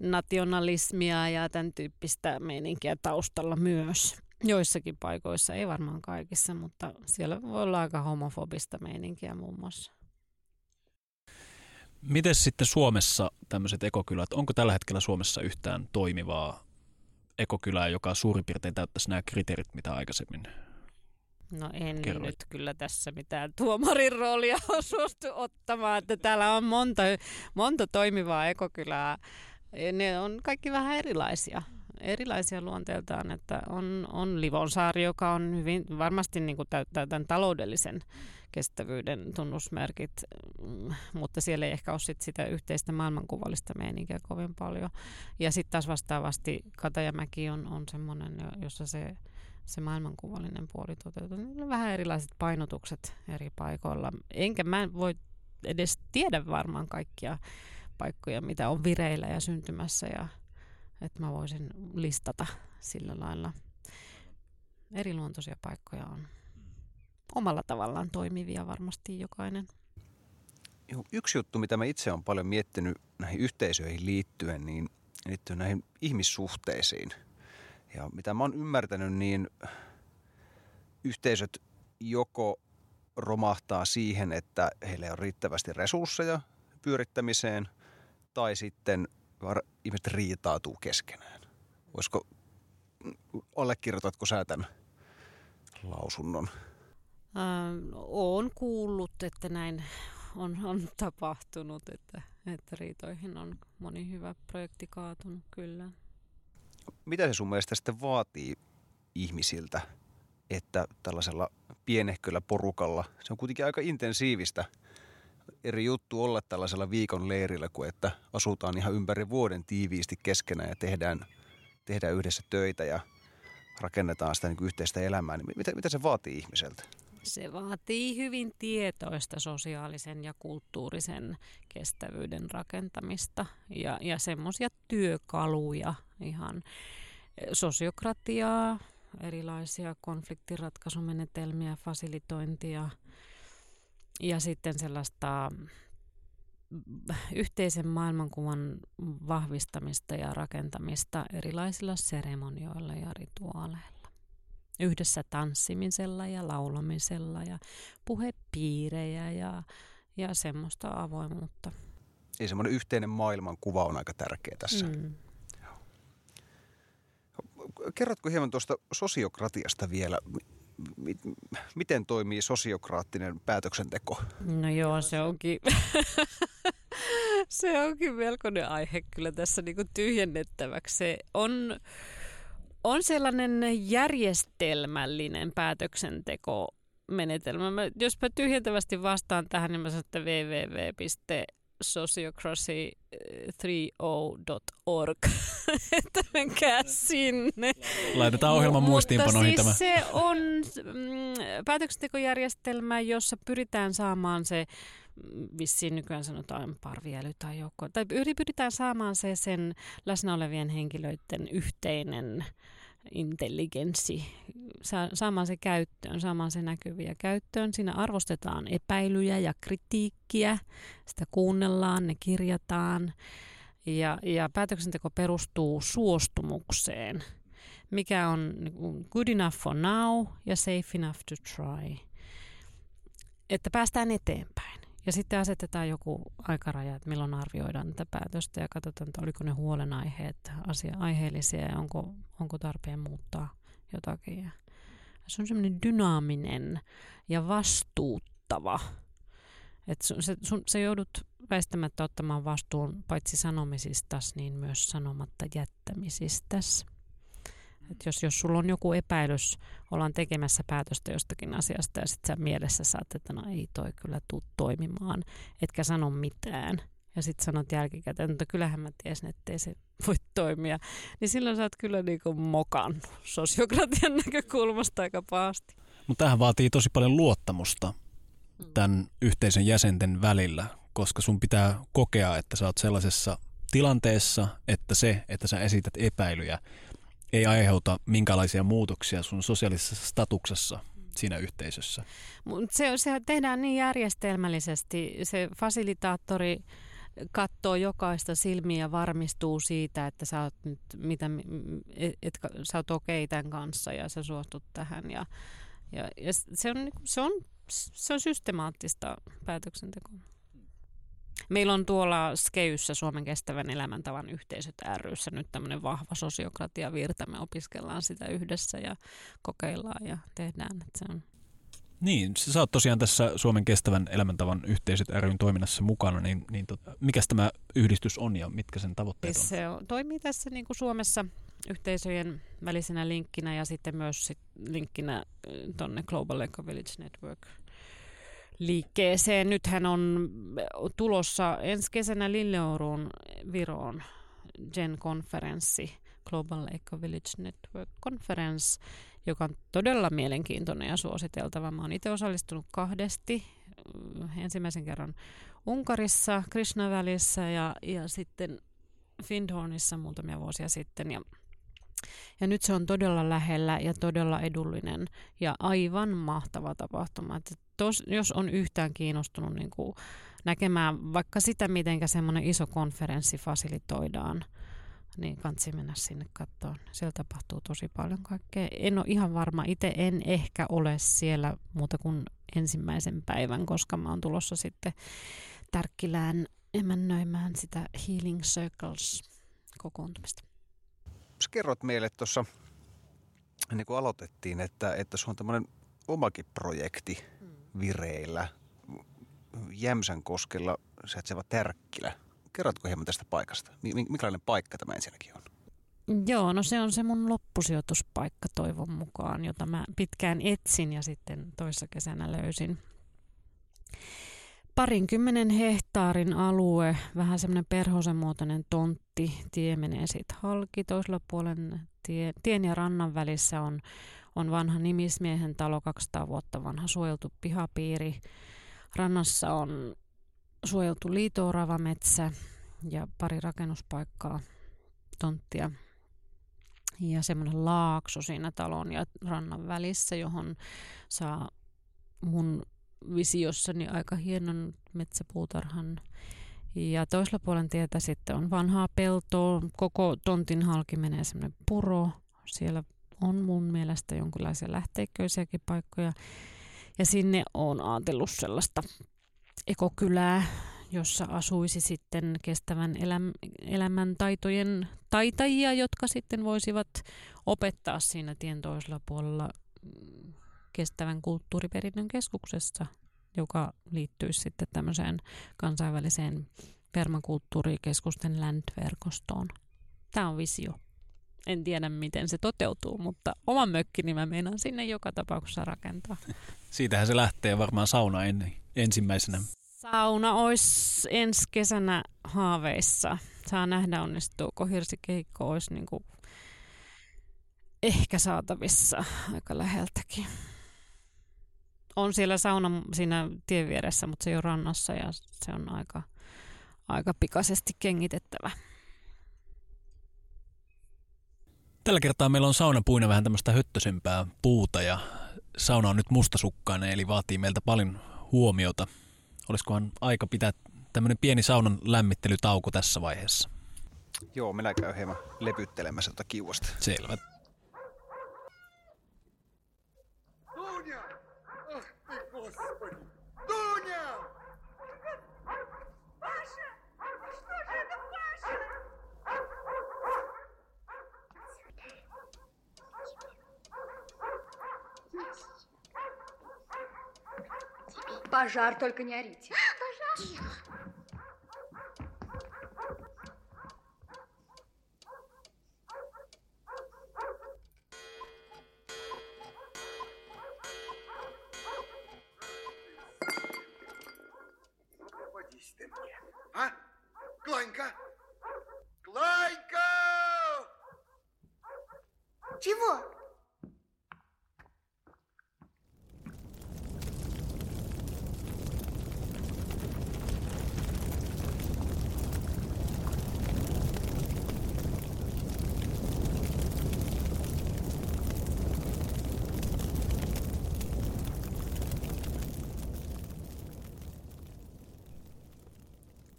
[SPEAKER 3] nationalismia ja tämän tyyppistä meininkiä taustalla myös. Joissakin paikoissa, ei varmaan kaikissa, mutta siellä voi olla aika homofobista meininkiä muun muassa.
[SPEAKER 2] Miten sitten Suomessa tämmöiset ekokylät, onko tällä hetkellä Suomessa yhtään toimivaa ekokylää, joka suurin piirtein täyttäisi nämä kriteerit, mitä aikaisemmin
[SPEAKER 3] No en kerroit. nyt kyllä tässä mitään tuomarin roolia ole suostu ottamaan, että täällä on monta, monta toimivaa ekokylää. Ne on kaikki vähän erilaisia erilaisia luonteeltaan, että on, on Livonsaari, joka on hyvin varmasti niin kuin täyttää tämän taloudellisen kestävyyden tunnusmerkit, mm, mutta siellä ei ehkä ole sit sitä yhteistä maailmankuvallista meininkiä kovin paljon. Ja sitten taas vastaavasti Katajamäki on, on semmoinen, jossa se, se maailmankuvallinen puoli toteutuu. Niillä on vähän erilaiset painotukset eri paikoilla. Enkä mä voi edes tiedä varmaan kaikkia paikkoja, mitä on vireillä ja syntymässä ja että mä voisin listata sillä lailla. Eriluontoisia paikkoja on omalla tavallaan toimivia varmasti jokainen.
[SPEAKER 1] Yksi juttu, mitä mä itse olen paljon miettinyt näihin yhteisöihin liittyen, niin liittyy näihin ihmissuhteisiin. Ja mitä mä oon ymmärtänyt, niin yhteisöt joko romahtaa siihen, että heillä on riittävästi resursseja pyörittämiseen, tai sitten ihmiset riitautuu keskenään. Voisiko, allekirjoitatko sä tämän lausunnon?
[SPEAKER 3] Ähm, olen kuullut, että näin on, on tapahtunut, että, että riitoihin on moni hyvä projekti kaatunut, kyllä.
[SPEAKER 1] Mitä se sun mielestä sitten vaatii ihmisiltä, että tällaisella pienehköllä porukalla, se on kuitenkin aika intensiivistä eri juttu olla tällaisella viikon leirillä, kuin että asutaan ihan ympäri vuoden tiiviisti keskenään ja tehdään, tehdään yhdessä töitä ja rakennetaan sitä niin yhteistä elämää. Niin mitä, mitä se vaatii ihmiseltä?
[SPEAKER 3] Se vaatii hyvin tietoista sosiaalisen ja kulttuurisen kestävyyden rakentamista ja, ja semmoisia työkaluja, ihan sosiokratiaa, erilaisia konfliktiratkaisumenetelmiä, fasilitointia ja sitten sellaista yhteisen maailmankuvan vahvistamista ja rakentamista erilaisilla seremonioilla ja rituaaleilla yhdessä tanssimisella ja laulamisella ja puhepiirejä ja, ja semmoista avoimuutta.
[SPEAKER 1] Ei semmoinen yhteinen maailmankuva on aika tärkeä tässä. Mm. Kerrotko hieman tuosta sosiokratiasta vielä? Miten toimii sosiokraattinen päätöksenteko?
[SPEAKER 3] No joo, se onkin, se onkin melkoinen aihe kyllä tässä niin tyhjennettäväksi. Se on on sellainen järjestelmällinen päätöksenteko menetelmä. Mä, jos mä tyhjentävästi vastaan tähän, niin mä sanon, että www.sociocracy30.org, että menkää sinne.
[SPEAKER 2] Laitetaan ohjelman muistiinpanoihin
[SPEAKER 3] siis tämä. se on mm, päätöksentekojärjestelmä, jossa pyritään saamaan se vissiin nykyään sanotaan parviäly tai joukko, tai pyritään saamaan se sen läsnä olevien henkilöiden yhteinen intelligenssi, saamaan se käyttöön, saamaan se näkyviä käyttöön. Siinä arvostetaan epäilyjä ja kritiikkiä, sitä kuunnellaan, ne kirjataan ja, ja päätöksenteko perustuu suostumukseen, mikä on niin good enough for now ja safe enough to try. Että päästään eteenpäin. Ja sitten asetetaan joku aikaraja, että milloin arvioidaan tätä päätöstä ja katsotaan, että oliko ne huolenaiheet asia aiheellisia ja onko, onko tarpeen muuttaa jotakin. Se on semmoinen dynaaminen ja vastuuttava. Et sun, se, sun, se joudut väistämättä ottamaan vastuun paitsi sanomisistas, niin myös sanomatta jättämisistas. Et jos, jos sulla on joku epäilys, ollaan tekemässä päätöstä jostakin asiasta ja sitten sä mielessä saat, että no ei toi kyllä tuu toimimaan, etkä sano mitään. Ja sitten sanot jälkikäteen, että kyllähän mä tiesin, ettei se voi toimia. Niin silloin sä oot kyllä niinku mokannut sosiokratian näkökulmasta aika pahasti.
[SPEAKER 2] Mutta tähän vaatii tosi paljon luottamusta tämän yhteisen jäsenten välillä, koska sun pitää kokea, että sä oot sellaisessa tilanteessa, että se, että sä esität epäilyjä, ei aiheuta minkälaisia muutoksia sun sosiaalisessa statuksessa siinä yhteisössä.
[SPEAKER 3] Se, se tehdään niin järjestelmällisesti. Se fasilitaattori katsoo jokaista silmiä ja varmistuu siitä, että sä oot, nyt, mitä, et, et, sä oot okei tämän kanssa ja sä suostut tähän. Ja, ja, ja se, on, se, on, se on systemaattista päätöksentekoa. Meillä on tuolla Skeyssä Suomen kestävän elämäntavan yhteisöt ryssä nyt tämmöinen vahva sosiokratia virta. Me opiskellaan sitä yhdessä ja kokeillaan ja tehdään. Että se on
[SPEAKER 2] niin, sä oot tosiaan tässä Suomen kestävän elämäntavan yhteisöt ryn toiminnassa mukana, niin, niin tota, mikä tämä yhdistys on ja mitkä sen tavoitteet on?
[SPEAKER 3] Se on, toimii tässä niin kuin Suomessa yhteisöjen välisenä linkkinä ja sitten myös sit linkkinä tuonne Global Eco Village Network liikkeeseen. Nythän on tulossa ensi kesänä Lilleoruun Viroon Gen-konferenssi, Global Eco Village Network Conference, joka on todella mielenkiintoinen ja suositeltava. Mä oon itse osallistunut kahdesti. Ensimmäisen kerran Unkarissa, Krishnavälissä ja, ja sitten Findhornissa muutamia vuosia sitten. Ja, ja nyt se on todella lähellä ja todella edullinen ja aivan mahtava tapahtuma. Että tos, jos on yhtään kiinnostunut niin kuin näkemään vaikka sitä, miten semmoinen iso konferenssi fasilitoidaan, niin kansi mennä sinne kattoon. Siellä tapahtuu tosi paljon kaikkea. En ole ihan varma, itse en ehkä ole siellä muuta kuin ensimmäisen päivän, koska mä oon tulossa sitten Tärkkilään emännöimään sitä Healing Circles kokoontumista.
[SPEAKER 1] Sä kerrot meille tuossa, niin kuin aloitettiin, että, että se on tämmöinen omakin projekti vireillä Jämsän koskella Sätsevä Tärkkilä. Kerrotko hieman tästä paikasta? Mikälainen paikka tämä ensinnäkin on?
[SPEAKER 3] Joo, no se on se mun loppusijoituspaikka toivon mukaan, jota mä pitkään etsin ja sitten toissa kesänä löysin. Parinkymmenen hehtaarin alue, vähän semmoinen perhosen muotoinen tontti, tie menee siitä halki. Toisella puolen tie, tien ja rannan välissä on on vanha nimismiehen talo, 200 vuotta vanha suojeltu pihapiiri. Rannassa on suojeltu liitoorava metsä ja pari rakennuspaikkaa, tonttia ja semmoinen laakso siinä talon ja rannan välissä, johon saa mun visiossani aika hienon metsäpuutarhan. Ja toisella puolen tietä sitten on vanhaa peltoa, koko tontin halki menee semmoinen puro. Siellä on mun mielestä jonkinlaisia lähteikköisiäkin paikkoja. Ja sinne on ajatellut sellaista ekokylää, jossa asuisi sitten kestävän eläm- elämäntaitojen taitajia, jotka sitten voisivat opettaa siinä tien toisella puolella mm, kestävän kulttuuriperinnön keskuksessa, joka liittyisi sitten tämmöiseen kansainväliseen permakulttuurikeskusten landverkostoon. Tämä on visio. En tiedä, miten se toteutuu, mutta oman mökkini mä meinaan sinne joka tapauksessa rakentaa.
[SPEAKER 2] Siitähän se lähtee varmaan sauna en, ensimmäisenä.
[SPEAKER 3] Sauna olisi ensi kesänä haaveissa. Saa nähdä, onnistuuko hirsikeikko olisi niin kuin ehkä saatavissa aika läheltäkin. On siellä sauna siinä tien vieressä, mutta se ei ole rannassa ja se on aika, aika pikaisesti kengitettävä.
[SPEAKER 2] Tällä kertaa meillä on saunapuina vähän tämmöistä höttösempää puuta ja sauna on nyt mustasukkainen, eli vaatii meiltä paljon huomiota. Olisikohan aika pitää tämmöinen pieni saunan lämmittelytauko tässä vaiheessa?
[SPEAKER 1] Joo, minä käyn hieman lepyttelemässä tuota kiuasta.
[SPEAKER 2] Selvä.
[SPEAKER 4] Пожар, только не орите.
[SPEAKER 5] Попадись ты мне. А? Кланька!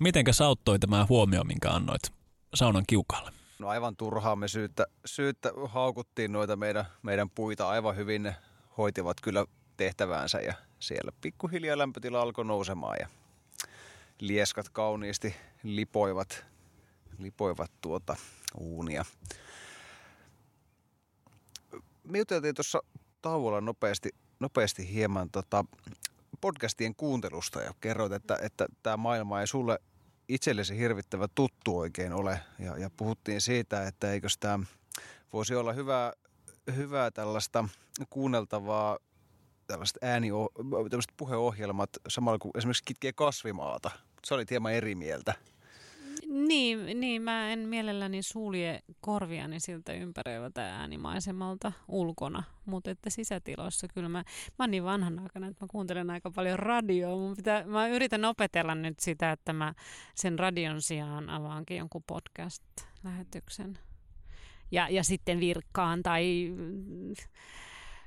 [SPEAKER 2] Mitenkä auttoi tämä huomio, minkä annoit saunan kiukalle?
[SPEAKER 1] No aivan turhaa me syyttä, syyttä haukuttiin noita meidän, meidän puita aivan hyvin. Ne hoitivat kyllä tehtäväänsä ja siellä pikkuhiljaa lämpötila alkoi nousemaan ja lieskat kauniisti lipoivat, lipoivat tuota uunia. Me juteltiin tuossa tauolla nopeasti, nopeasti hieman tota podcastien kuuntelusta ja kerroit, että, että tämä maailma ei sulle itsellesi hirvittävä tuttu oikein ole. Ja, ja puhuttiin siitä, että eikö tämä voisi olla hyvää, hyvää tällaista kuunneltavaa tällaiset ääni, tällaiset puheohjelmat samalla kuin esimerkiksi kitkee kasvimaata. Se oli hieman eri mieltä.
[SPEAKER 3] Niin, niin, mä en mielelläni sulje korviani siltä ympäröivältä äänimaisemalta ulkona, mutta että sisätiloissa kyllä mä, mä oon niin vanhan aikana, että mä kuuntelen aika paljon radioa. Mun pitää, mä yritän opetella nyt sitä, että mä sen radion sijaan avaankin jonkun podcast-lähetyksen. Ja, ja sitten virkkaan tai mm,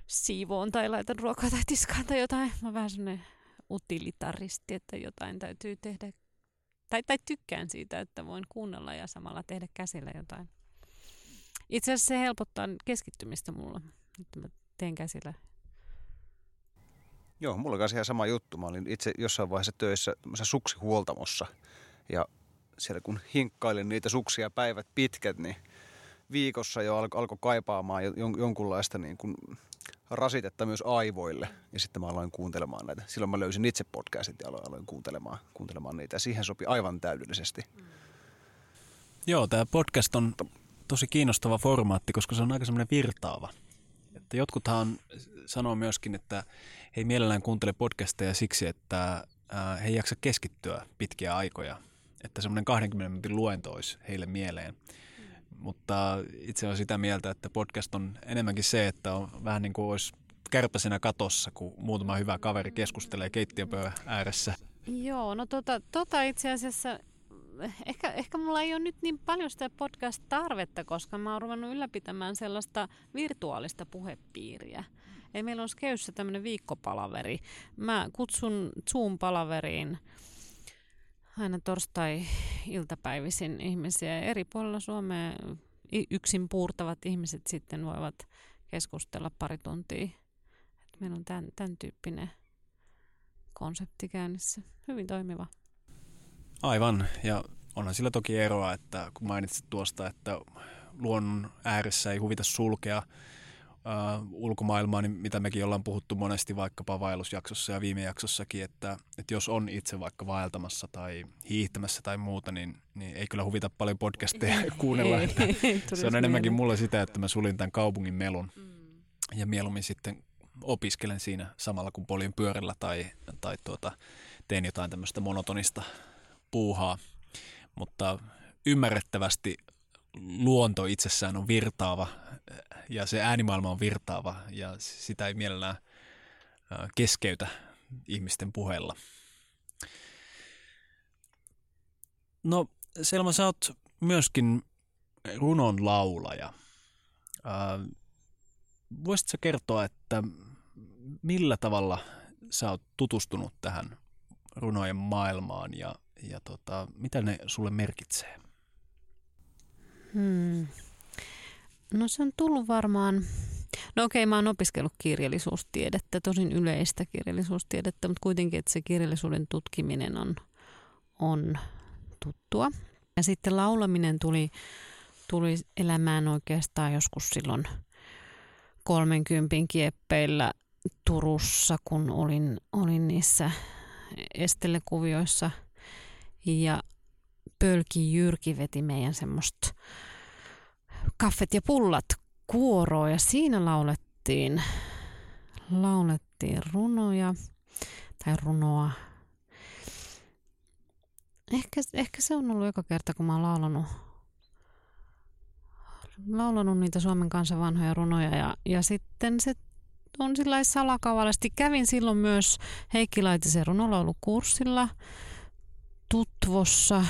[SPEAKER 3] siivoon tai laitan ruokaa tai tiskaan tai jotain. Mä oon vähän semmoinen utilitaristi, että jotain täytyy tehdä tai, tai tykkään siitä, että voin kuunnella ja samalla tehdä käsillä jotain. Itse asiassa se helpottaa keskittymistä mulla, että mä teen käsillä.
[SPEAKER 1] Joo, mulla kanssa ihan sama juttu. Mä olin itse jossain vaiheessa töissä suksihuoltamossa ja siellä kun hinkkailin niitä suksia päivät pitkät, niin viikossa jo alkoi alko kaipaamaan jonkunlaista niin kuin rasitetta myös aivoille. Ja sitten mä aloin kuuntelemaan näitä. Silloin mä löysin itse podcastit ja aloin, kuuntelemaan, kuuntelemaan niitä. Siihen sopi aivan täydellisesti. Mm.
[SPEAKER 2] Joo, tämä podcast on tosi kiinnostava formaatti, koska se on aika semmoinen virtaava. Että jotkuthan sanoo myöskin, että he mielellään kuuntele podcasteja siksi, että he ei jaksa keskittyä pitkiä aikoja. Että semmoinen 20 minuutin luento olisi heille mieleen mutta itse olen sitä mieltä, että podcast on enemmänkin se, että on vähän niin kuin olisi kärpäsenä katossa, kun muutama hyvä kaveri keskustelee keittiöpöydän ääressä.
[SPEAKER 3] Joo, no tota, tota itse asiassa ehkä, ehkä mulla ei ole nyt niin paljon sitä podcast-tarvetta, koska mä oon ruvennut ylläpitämään sellaista virtuaalista puhepiiriä. Eli meillä on Skeyssä tämmöinen viikkopalaveri. Mä kutsun Zoom-palaveriin aina torstai-iltapäivisin ihmisiä. Eri puolilla Suomea yksin puurtavat ihmiset sitten voivat keskustella pari tuntia. Et meillä on tämän, tämän tyyppinen konsepti käynnissä. Hyvin toimiva.
[SPEAKER 2] Aivan, ja onhan sillä toki eroa, että kun mainitsit tuosta, että luonnon ääressä ei huvita sulkea uh, ulkomaailmaa, niin mitä mekin ollaan puhuttu monesti vaikkapa vaellusjaksossa ja viime jaksossakin, että, että jos on itse vaikka vaeltamassa tai hiihtämässä tai muuta, niin, niin ei kyllä huvita paljon podcasteja kuunnella. Että se on enemmänkin mulle sitä, että mä sulin tämän kaupungin melun mm. ja mieluummin sitten opiskelen siinä samalla kun polin pyörällä tai, tai tuota, teen jotain tämmöistä monotonista puuhaa. Mutta ymmärrettävästi luonto itsessään on virtaava ja se äänimaailma on virtaava ja sitä ei mielellään keskeytä ihmisten puheella. No Selma, sä oot myöskin runon laulaja. voisitko kertoa, että millä tavalla sä oot tutustunut tähän runojen maailmaan ja, ja tota, mitä ne sulle merkitsee?
[SPEAKER 3] Hmm. No se on tullut varmaan, no okei mä oon opiskellut kirjallisuustiedettä, tosin yleistä kirjallisuustiedettä, mutta kuitenkin, että se kirjallisuuden tutkiminen on, on tuttua. Ja sitten laulaminen tuli, tuli elämään oikeastaan joskus silloin 30 kieppeillä Turussa, kun olin, olin niissä estelekuvioissa. Ja Pölki Jyrki veti meidän semmoista kaffet ja pullat kuoroa ja siinä laulettiin, laulettiin runoja tai runoa. Ehkä, ehkä se on ollut joka kerta, kun mä oon laulanut, laulanut niitä Suomen kansan vanhoja runoja ja, ja sitten se on sillä salakavallisesti. Kävin silloin myös Heikki Laitisen runolaulukurssilla Tutvossa.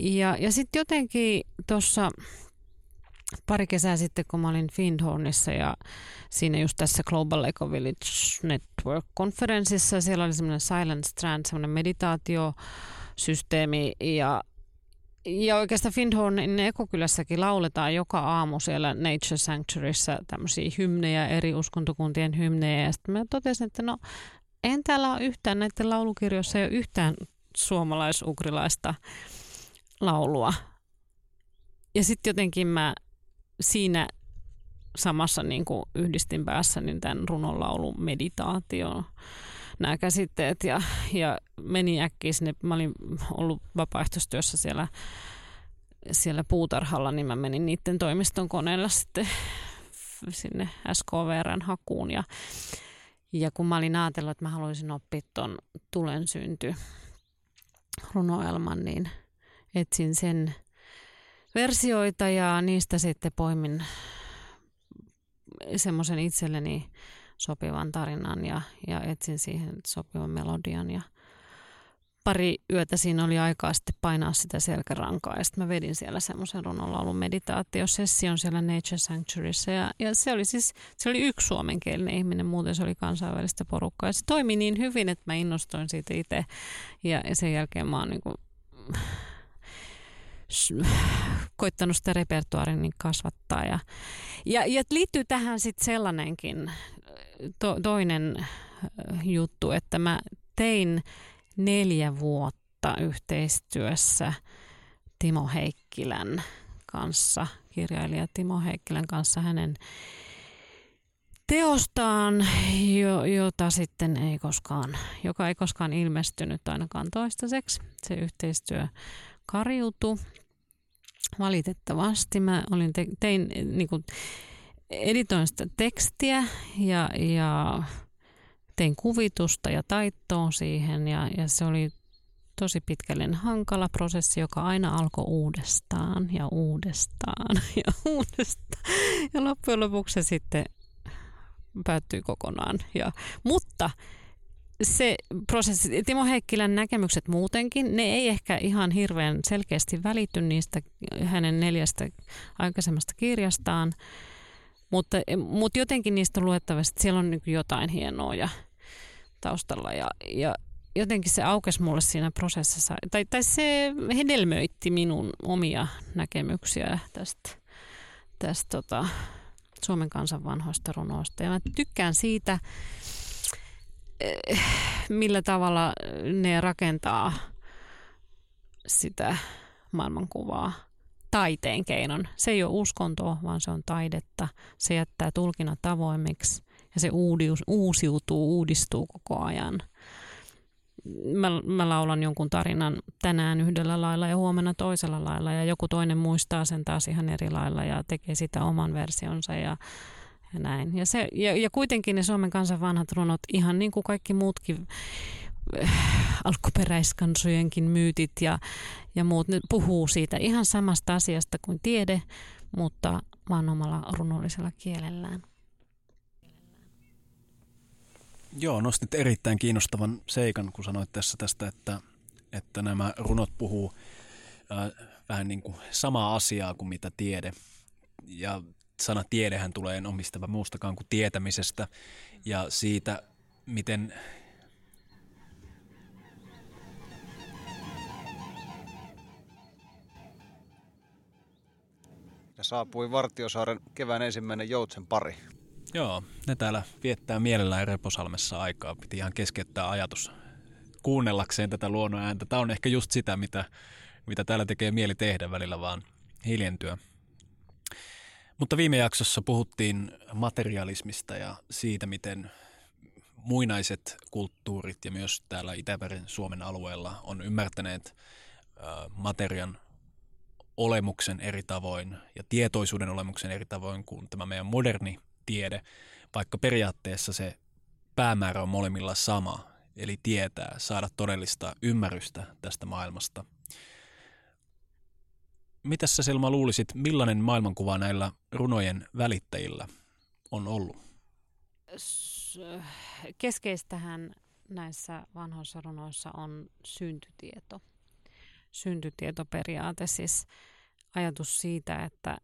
[SPEAKER 3] Ja, ja sitten jotenkin tuossa pari kesää sitten, kun mä olin Findhornissa ja siinä just tässä Global Eco Village Network-konferenssissa, siellä oli semmoinen Silent Strand, semmoinen meditaatiosysteemi ja ja oikeastaan Findhornin ekokylässäkin lauletaan joka aamu siellä Nature Sanctuaryssa tämmöisiä hymnejä, eri uskontokuntien hymnejä. Ja sitten mä totesin, että no en täällä ole yhtään, näiden laulukirjoissa ei ole yhtään suomalais-ugrilaista laulua. Ja sitten jotenkin mä siinä samassa niin kuin yhdistin päässä niin tämän runonlaulun meditaatioon nämä käsitteet ja, ja meni äkkiä sinne. Mä olin ollut vapaaehtoistyössä siellä, siellä puutarhalla, niin mä menin niiden toimiston koneella sitten sinne SKVRn hakuun ja, ja kun mä olin ajatellut, että mä haluaisin oppia tuon tulen synty runoelman, niin etsin sen versioita ja niistä sitten poimin semmoisen itselleni sopivan tarinan ja, ja etsin siihen sopivan melodian. Ja pari yötä siinä oli aikaa sitten painaa sitä selkärankaa ja sitten mä vedin siellä semmoisen runonlaulun meditaatiosession siellä Nature Sanctuaryssa. Ja, ja se oli siis, se oli yksi suomenkielinen ihminen, muuten se oli kansainvälistä porukkaa. Ja se toimi niin hyvin, että mä innostuin siitä itse. Ja, ja sen jälkeen mä oon niin kuin, koittanut sitä repertuaarin niin kasvattaa. Ja, ja, ja liittyy tähän sitten sellainenkin to, toinen juttu, että mä tein neljä vuotta yhteistyössä Timo Heikkilän kanssa, kirjailija Timo Heikkilän kanssa hänen teostaan, jo, jota sitten ei koskaan, joka ei koskaan ilmestynyt ainakaan toistaiseksi. Se yhteistyö kariutui. Valitettavasti mä olin te, tein, niin kuin, editoin sitä tekstiä ja, ja tein kuvitusta ja taittoon siihen ja, ja se oli tosi pitkällinen hankala prosessi, joka aina alkoi uudestaan ja uudestaan ja uudestaan. Ja loppujen lopuksi se sitten päättyi kokonaan. Ja, mutta se prosessi, Timo Heikkilän näkemykset muutenkin, ne ei ehkä ihan hirveän selkeästi välity niistä hänen neljästä aikaisemmasta kirjastaan, mutta, mutta jotenkin niistä on luettavasti, että siellä on niin jotain hienoa ja taustalla ja, ja jotenkin se aukesi mulle siinä prosessissa, tai, tai se hedelmöitti minun omia näkemyksiä tästä, tästä tota, Suomen kansan vanhoista runoista. Ja mä tykkään siitä, millä tavalla ne rakentaa sitä maailmankuvaa taiteen keinon. Se ei ole uskontoa, vaan se on taidetta. Se jättää tulkinnat avoimiksi ja se uudius, uusiutuu, uudistuu koko ajan. Mä, mä laulan jonkun tarinan tänään yhdellä lailla ja huomenna toisella lailla ja joku toinen muistaa sen taas ihan eri lailla ja tekee sitä oman versionsa ja ja näin. Ja, se, ja, ja kuitenkin ne Suomen kansan vanhat runot, ihan niin kuin kaikki muutkin äh, alkuperäiskansojenkin myytit ja, ja muut, ne puhuu siitä ihan samasta asiasta kuin tiede, mutta vaan omalla runollisella kielellään.
[SPEAKER 2] Joo, nostit erittäin kiinnostavan seikan, kun sanoit tässä tästä, että, että nämä runot puhuu äh, vähän niin kuin samaa asiaa kuin mitä tiede. Ja sana tiedehän tulee en omistava muustakaan kuin tietämisestä ja siitä, miten
[SPEAKER 1] Ja saapui Vartiosaaren kevään ensimmäinen joutsen pari.
[SPEAKER 2] Joo, ne täällä viettää mielellään Reposalmessa aikaa. Piti ihan keskeyttää ajatus kuunnellakseen tätä luonnon ääntä. Tämä on ehkä just sitä, mitä, mitä täällä tekee mieli tehdä välillä, vaan hiljentyä. Mutta viime jaksossa puhuttiin materialismista ja siitä, miten muinaiset kulttuurit ja myös täällä Itämeren Suomen alueella on ymmärtäneet materian olemuksen eri tavoin ja tietoisuuden olemuksen eri tavoin kuin tämä meidän moderni tiede, vaikka periaatteessa se päämäärä on molemmilla sama, eli tietää, saada todellista ymmärrystä tästä maailmasta. Mitä sä Selma luulisit, millainen maailmankuva näillä runojen välittäjillä on ollut?
[SPEAKER 3] Keskeistähän näissä vanhoissa runoissa on syntytieto. Syntytietoperiaate, siis ajatus siitä, että,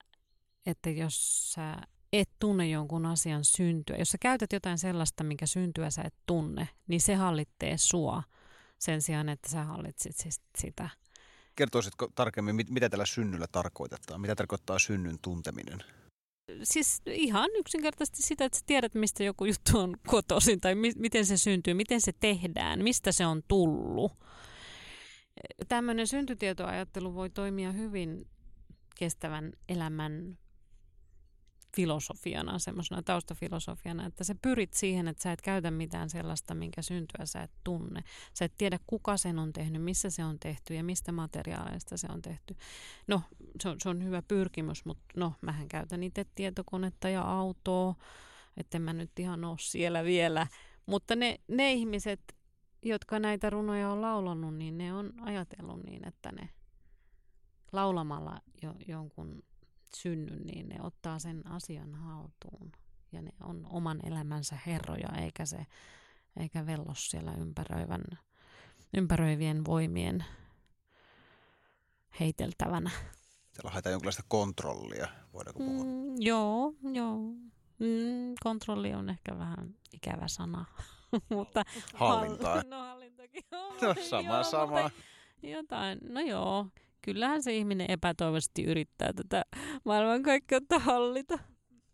[SPEAKER 3] että jos sä et tunne jonkun asian syntyä, jos sä käytät jotain sellaista, minkä syntyä sä et tunne, niin se hallittee sua sen sijaan, että sä hallitsit sitä.
[SPEAKER 1] Kertoisitko tarkemmin, mitä tällä synnyllä tarkoitetaan? Mitä tarkoittaa synnyn tunteminen?
[SPEAKER 3] Siis ihan yksinkertaisesti sitä, että sä tiedät, mistä joku juttu on kotoisin tai mi- miten se syntyy, miten se tehdään, mistä se on tullut. Tämmöinen syntytietoajattelu voi toimia hyvin kestävän elämän filosofiana, semmoisena taustafilosofiana, että sä pyrit siihen, että sä et käytä mitään sellaista, minkä syntyä sä et tunne. Sä et tiedä, kuka sen on tehnyt, missä se on tehty ja mistä materiaaleista se on tehty. No, se on, se on hyvä pyrkimys, mutta no, mähän käytän itse tietokonetta ja autoa, että mä nyt ihan ole siellä vielä. Mutta ne, ne ihmiset, jotka näitä runoja on laulanut, niin ne on ajatellut niin, että ne laulamalla jo, jonkun synnyn, niin ne ottaa sen asian haltuun. Ja ne on oman elämänsä herroja, eikä se eikä vellos siellä ympäröivän, ympäröivien voimien heiteltävänä.
[SPEAKER 1] Siellä haetaan jonkinlaista kontrollia, voidaanko puhua?
[SPEAKER 3] Mm, joo, joo. Mm, kontrolli on ehkä vähän ikävä sana. mutta
[SPEAKER 1] Hallintaa.
[SPEAKER 3] no hallintakin on.
[SPEAKER 1] No sama,
[SPEAKER 3] joo,
[SPEAKER 1] sama.
[SPEAKER 3] Jotain, no joo, kyllähän se ihminen epätoivoisesti yrittää tätä maailmankaikkeutta hallita.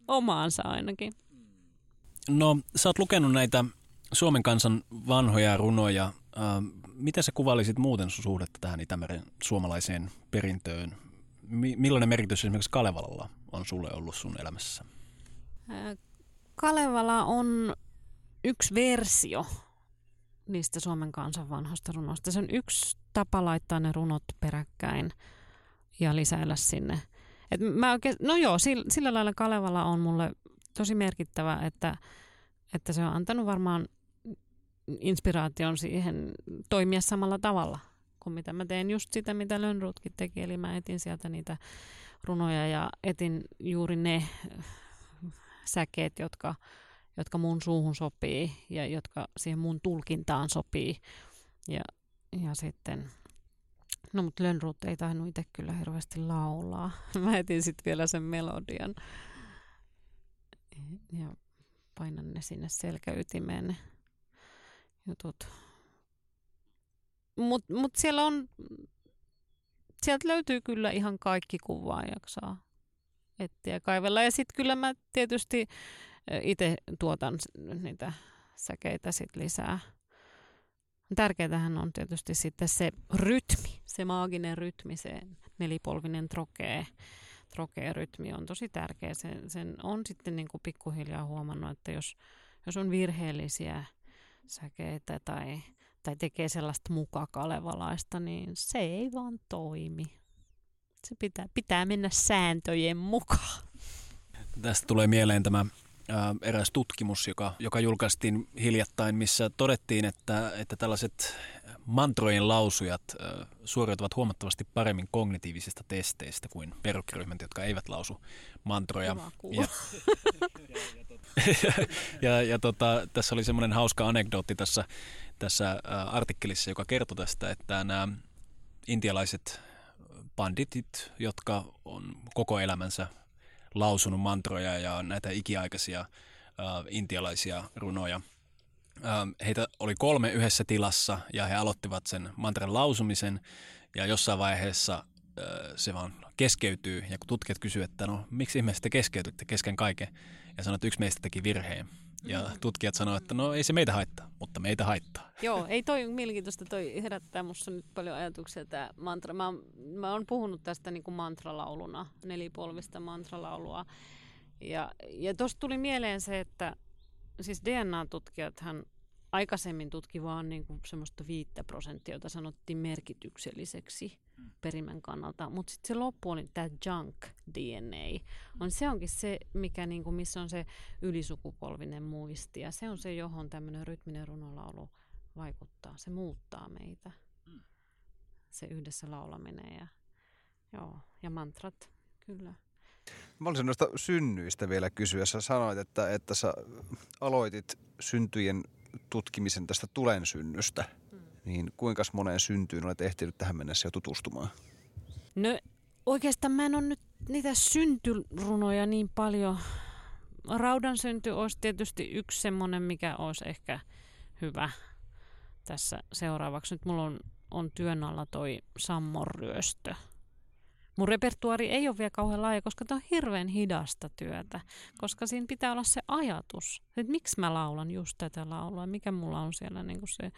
[SPEAKER 3] Omaansa ainakin.
[SPEAKER 2] No, sä oot lukenut näitä Suomen kansan vanhoja runoja. Äh, mitä sä kuvailisit muuten sun suhdetta tähän Itämeren suomalaiseen perintöön? Mi- millainen merkitys esimerkiksi Kalevalalla on sulle ollut sun elämässä?
[SPEAKER 3] Kalevala on yksi versio niistä Suomen kansan vanhoista runoista. Se on yksi tapa laittaa ne runot peräkkäin ja lisäillä sinne. Et mä oikein, no joo, sillä, sillä lailla Kalevala on mulle tosi merkittävä, että, että se on antanut varmaan inspiraation siihen toimia samalla tavalla kuin mitä mä teen just sitä, mitä Lönnrutkin teki. Eli mä etin sieltä niitä runoja ja etin juuri ne säkeet, jotka, jotka mun suuhun sopii ja jotka siihen mun tulkintaan sopii. Ja, ja sitten, no mutta Lönnrut ei tainnut itse kyllä hirveästi laulaa. Mä etin sitten vielä sen melodian ja painan ne sinne selkäytimeen ne jutut. Mutta mut siellä on, sieltä löytyy kyllä ihan kaikki kuvaa jaksaa etsiä kaivella. Ja sitten kyllä mä tietysti itse tuotan niitä säkeitä sit lisää. Tärkeätähän on tietysti sitten se rytmi, se maaginen rytmi, se nelipolvinen trokee, trokee-rytmi on tosi tärkeä. Sen, sen on sitten niin kuin pikkuhiljaa huomannut, että jos, jos on virheellisiä säkeitä tai, tai tekee sellaista mukakalevalaista, niin se ei vaan toimi. Se pitää, pitää mennä sääntöjen mukaan.
[SPEAKER 2] Tästä tulee mieleen tämä eräs tutkimus, joka, joka julkaistiin hiljattain, missä todettiin, että, että tällaiset mantrojen lausujat suoriutuvat huomattavasti paremmin kognitiivisista testeistä kuin verrokkiryhmät, jotka eivät lausu mantroja.
[SPEAKER 3] Ja,
[SPEAKER 2] ja, ja, ja tota, tässä oli semmoinen hauska anekdootti tässä, tässä artikkelissa, joka kertoi tästä, että nämä intialaiset banditit, jotka on koko elämänsä lausunut mantroja ja näitä ikiaikaisia äh, intialaisia runoja. Äh, heitä oli kolme yhdessä tilassa ja he aloittivat sen mantran lausumisen ja jossain vaiheessa äh, se vaan keskeytyy ja kun tutkijat kysyvät, että no miksi ihmeessä te keskeytytte kesken kaiken ja sanoo, että yksi meistä teki virheen. Ja tutkijat sanoivat, että no ei se meitä haittaa, mutta meitä haittaa.
[SPEAKER 3] Joo, ei toi mielenkiintoista, toi herättää musta nyt paljon ajatuksia tämä mantra. Mä, mä oon puhunut tästä niin kuin mantralauluna, nelipolvista mantralaulua. Ja, ja tuosta tuli mieleen se, että siis DNA-tutkijathan aikaisemmin tutki vaan niin kuin semmoista viittä prosenttia, jota sanottiin merkitykselliseksi perimän kannalta. Mutta sitten se loppu on tämä junk DNA. On, se onkin se, mikä, niin kuin, missä on se ylisukupolvinen muisti. Ja se on se, johon tämmöinen rytminen runolaulu vaikuttaa. Se muuttaa meitä. Se yhdessä laulaminen ja, joo, ja mantrat, kyllä.
[SPEAKER 1] Mä olisin noista synnyistä vielä kysyä. Sä sanoit, että, että sä aloitit syntyjen tutkimisen tästä tulen synnystä. Mm. Niin kuinka monen syntyyn olet ehtinyt tähän mennessä jo tutustumaan?
[SPEAKER 3] No oikeastaan mä en ole nyt niitä syntyrunoja niin paljon. Raudan synty olisi tietysti yksi semmoinen, mikä olisi ehkä hyvä tässä seuraavaksi. Nyt mulla on, on työn alla toi Sammon ryöstö Mun repertuari ei ole vielä kauhean laaja, koska tämä on hirveän hidasta työtä, koska siinä pitää olla se ajatus, että miksi mä laulan just tätä laulua, mikä mulla on siellä niin kuin se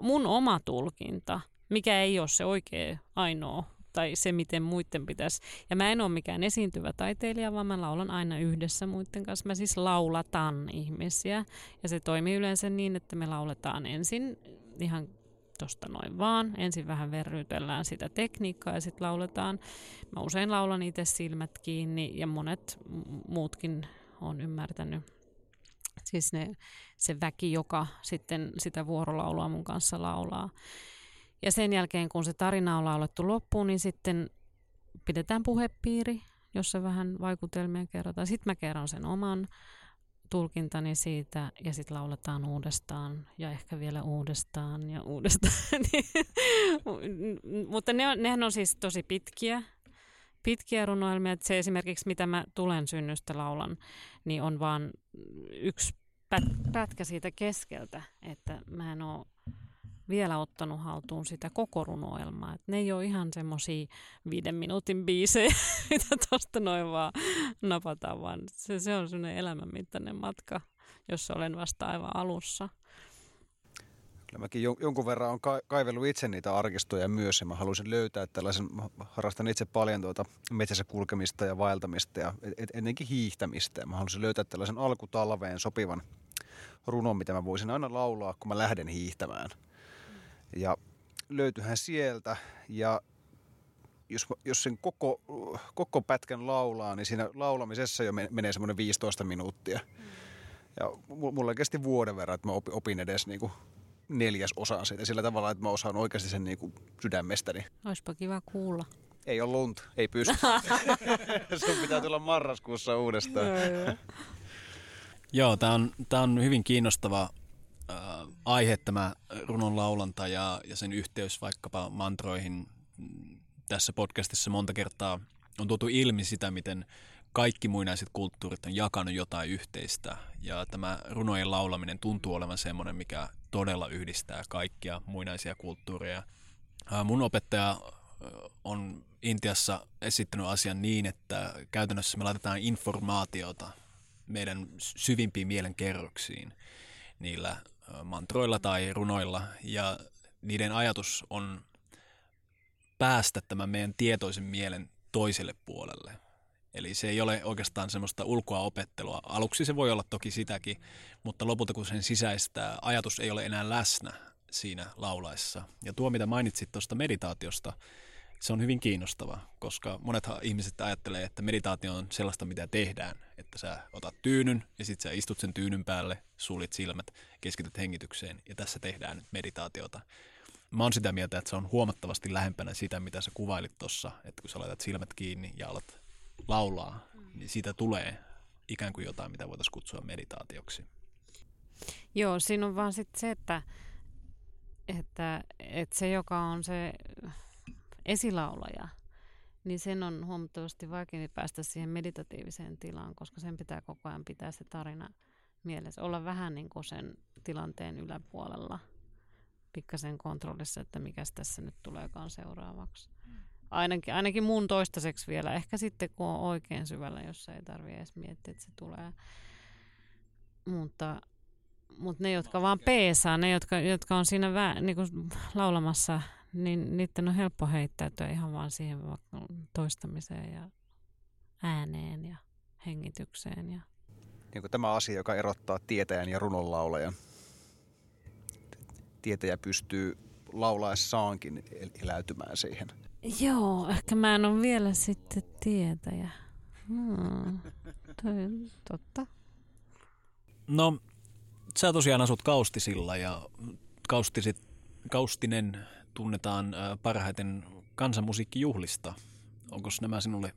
[SPEAKER 3] mun oma tulkinta, mikä ei ole se oikea ainoa tai se, miten muiden pitäisi. Ja mä en ole mikään esiintyvä taiteilija, vaan mä laulan aina yhdessä muiden kanssa. Mä siis laulatan ihmisiä ja se toimii yleensä niin, että me lauletaan ensin ihan tuosta noin vaan. Ensin vähän verrytellään sitä tekniikkaa ja sitten lauletaan. Mä usein laulan itse silmät kiinni ja monet muutkin on ymmärtänyt. Siis ne, se väki, joka sitten sitä vuorolaulua mun kanssa laulaa. Ja sen jälkeen, kun se tarina on laulettu loppuun, niin sitten pidetään puhepiiri, jossa vähän vaikutelmia kerrotaan. Sitten mä kerron sen oman tulkintani siitä ja sitten lauletaan uudestaan ja ehkä vielä uudestaan ja uudestaan. Mutta ne on, nehän on siis tosi pitkiä, pitkiä runoilmia. Se esimerkiksi, mitä mä tulen synnystä laulan, niin on vaan yksi pätkä siitä keskeltä, että mä en ole vielä ottanut haltuun sitä koko runoelmaa. Et ne ei ole ihan semmoisia viiden minuutin biisejä, mitä tuosta noin vaan napataan, vaan se, se on sellainen elämänmittainen matka, jossa olen vasta aivan alussa.
[SPEAKER 1] Kyllä mäkin jonkun verran on kaivellut itse niitä arkistoja myös ja mä haluaisin löytää tällaisen, harrastan itse paljon tuota metsässä kulkemista ja vaeltamista ja ennenkin hiihtämistä ja mä haluaisin löytää tällaisen alkutalveen sopivan runon, mitä mä voisin aina laulaa, kun mä lähden hiihtämään – ja löytyihän sieltä ja jos, jos sen koko, koko pätkän laulaa, niin siinä laulamisessa jo menee semmoinen 15 minuuttia. Mm. Ja mulla kesti vuoden verran, että mä opin edes niinku neljäs osa siitä sillä tavalla, että mä osaan oikeasti sen niinku sydämestäni.
[SPEAKER 3] Olisipa kiva kuulla.
[SPEAKER 1] Ei ole lunta, ei pysty. Sun pitää tulla marraskuussa uudestaan.
[SPEAKER 2] Joo, tämä on, tää on hyvin kiinnostava äh, aihe tämä runon laulanta ja, ja sen yhteys vaikkapa mantroihin. Tässä podcastissa monta kertaa on tuotu ilmi sitä, miten kaikki muinaiset kulttuurit on jakanut jotain yhteistä. Ja tämä runojen laulaminen tuntuu olevan semmoinen, mikä todella yhdistää kaikkia muinaisia kulttuureja. Äh, mun opettaja äh, on Intiassa esittänyt asian niin, että käytännössä me laitetaan informaatiota meidän syvimpiin mielenkerroksiin niillä mantroilla tai runoilla ja niiden ajatus on päästä tämän meidän tietoisen mielen toiselle puolelle. Eli se ei ole oikeastaan semmoista ulkoa opettelua. Aluksi se voi olla toki sitäkin, mutta lopulta kun sen sisäistää, ajatus ei ole enää läsnä siinä laulaessa. Ja tuo, mitä mainitsit tuosta meditaatiosta, se on hyvin kiinnostava, koska monet ihmiset ajattelee, että meditaatio on sellaista, mitä tehdään, että sä otat tyynyn ja sitten sä istut sen tyynyn päälle, suljet silmät, keskityt hengitykseen ja tässä tehdään nyt meditaatiota. Mä oon sitä mieltä, että se on huomattavasti lähempänä sitä, mitä sä kuvailit tuossa, että kun sä laitat silmät kiinni ja alat laulaa, niin siitä tulee ikään kuin jotain, mitä voitaisiin kutsua meditaatioksi.
[SPEAKER 3] Joo, siinä on vaan sitten se, että, että, että se, joka on se esilaulaja, niin sen on huomattavasti vaikeampi päästä siihen meditatiiviseen tilaan, koska sen pitää koko ajan pitää se tarina mielessä. Olla vähän niin kuin sen tilanteen yläpuolella, pikkasen kontrollissa, että mikä tässä nyt tuleekaan seuraavaksi. Ainakin, ainakin mun toistaiseksi vielä. Ehkä sitten kun on oikein syvällä, jossa ei tarvitse edes miettiä, että se tulee. Mutta, mutta ne, jotka vaan peesaa, ne, jotka, jotka on siinä vä, niin kuin laulamassa niin niiden on helppo heittäytyä ihan vaan siihen toistamiseen ja ääneen ja hengitykseen. Ja...
[SPEAKER 1] Niin tämä asia, joka erottaa tietäjän ja runonlaulajan. tietäjä pystyy laulaessaankin el- eläytymään siihen.
[SPEAKER 3] Joo, ehkä mä en ole vielä sitten tietäjä. Hmm. Toi on totta.
[SPEAKER 2] No, sä tosiaan asut Kaustisilla ja Kaustisit, Kaustinen tunnetaan ä, parhaiten kansanmusiikkijuhlista. Onko nämä sinulle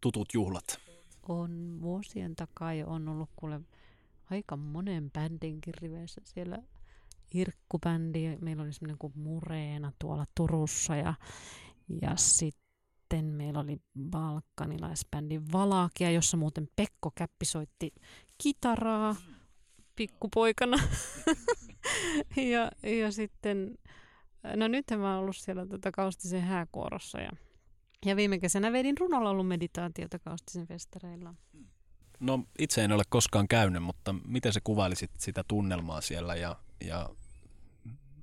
[SPEAKER 2] tutut juhlat?
[SPEAKER 3] On vuosien takaa jo on ollut kuule aika monen bändinkin riveissä siellä Irkkubändi, meillä oli semmoinen kuin Mureena tuolla Turussa ja, ja sitten meillä oli balkanilaisbändi Valakia, jossa muuten Pekko Käppi soitti kitaraa pikkupoikana. ja, ja sitten, no nyt mä oon ollut siellä tota Kaustisen hääkuorossa ja, ja viime kesänä vedin runolaulun meditaatiota Kaustisen festareilla.
[SPEAKER 2] No itse en ole koskaan käynyt, mutta miten sä kuvailisit sitä tunnelmaa siellä ja, ja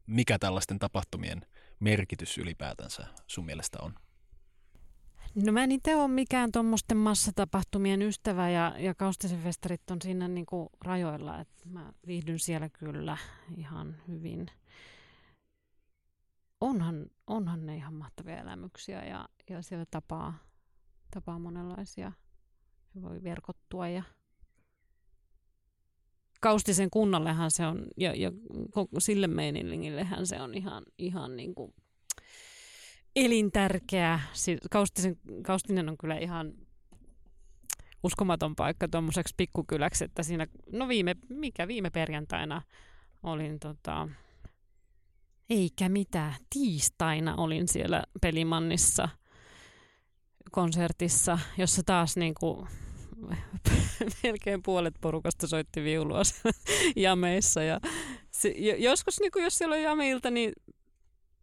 [SPEAKER 2] mikä tällaisten tapahtumien merkitys ylipäätänsä sun mielestä on?
[SPEAKER 3] No mä en itse ole mikään tuommoisten massatapahtumien ystävä ja, ja Kaustisen festarit on siinä niinku rajoilla, että mä viihdyn siellä kyllä ihan hyvin. Onhan, onhan ne ihan mahtavia elämyksiä ja, ja siellä tapaa, tapaa monenlaisia. Voi verkottua ja Kaustisen kunnallehan se on, ja, ja sille meiningillehän se on ihan, ihan niin kuin elintärkeä. Kaustisen, Kaustinen on kyllä ihan uskomaton paikka tuommoiseksi pikkukyläksi, että siinä, no viime, mikä viime perjantaina olin tota, eikä mitään, tiistaina olin siellä Pelimannissa konsertissa, jossa taas niin kuin, melkein puolet porukasta soitti viulua jameissa. Ja se, joskus, niin kuin jos siellä on jameilta, niin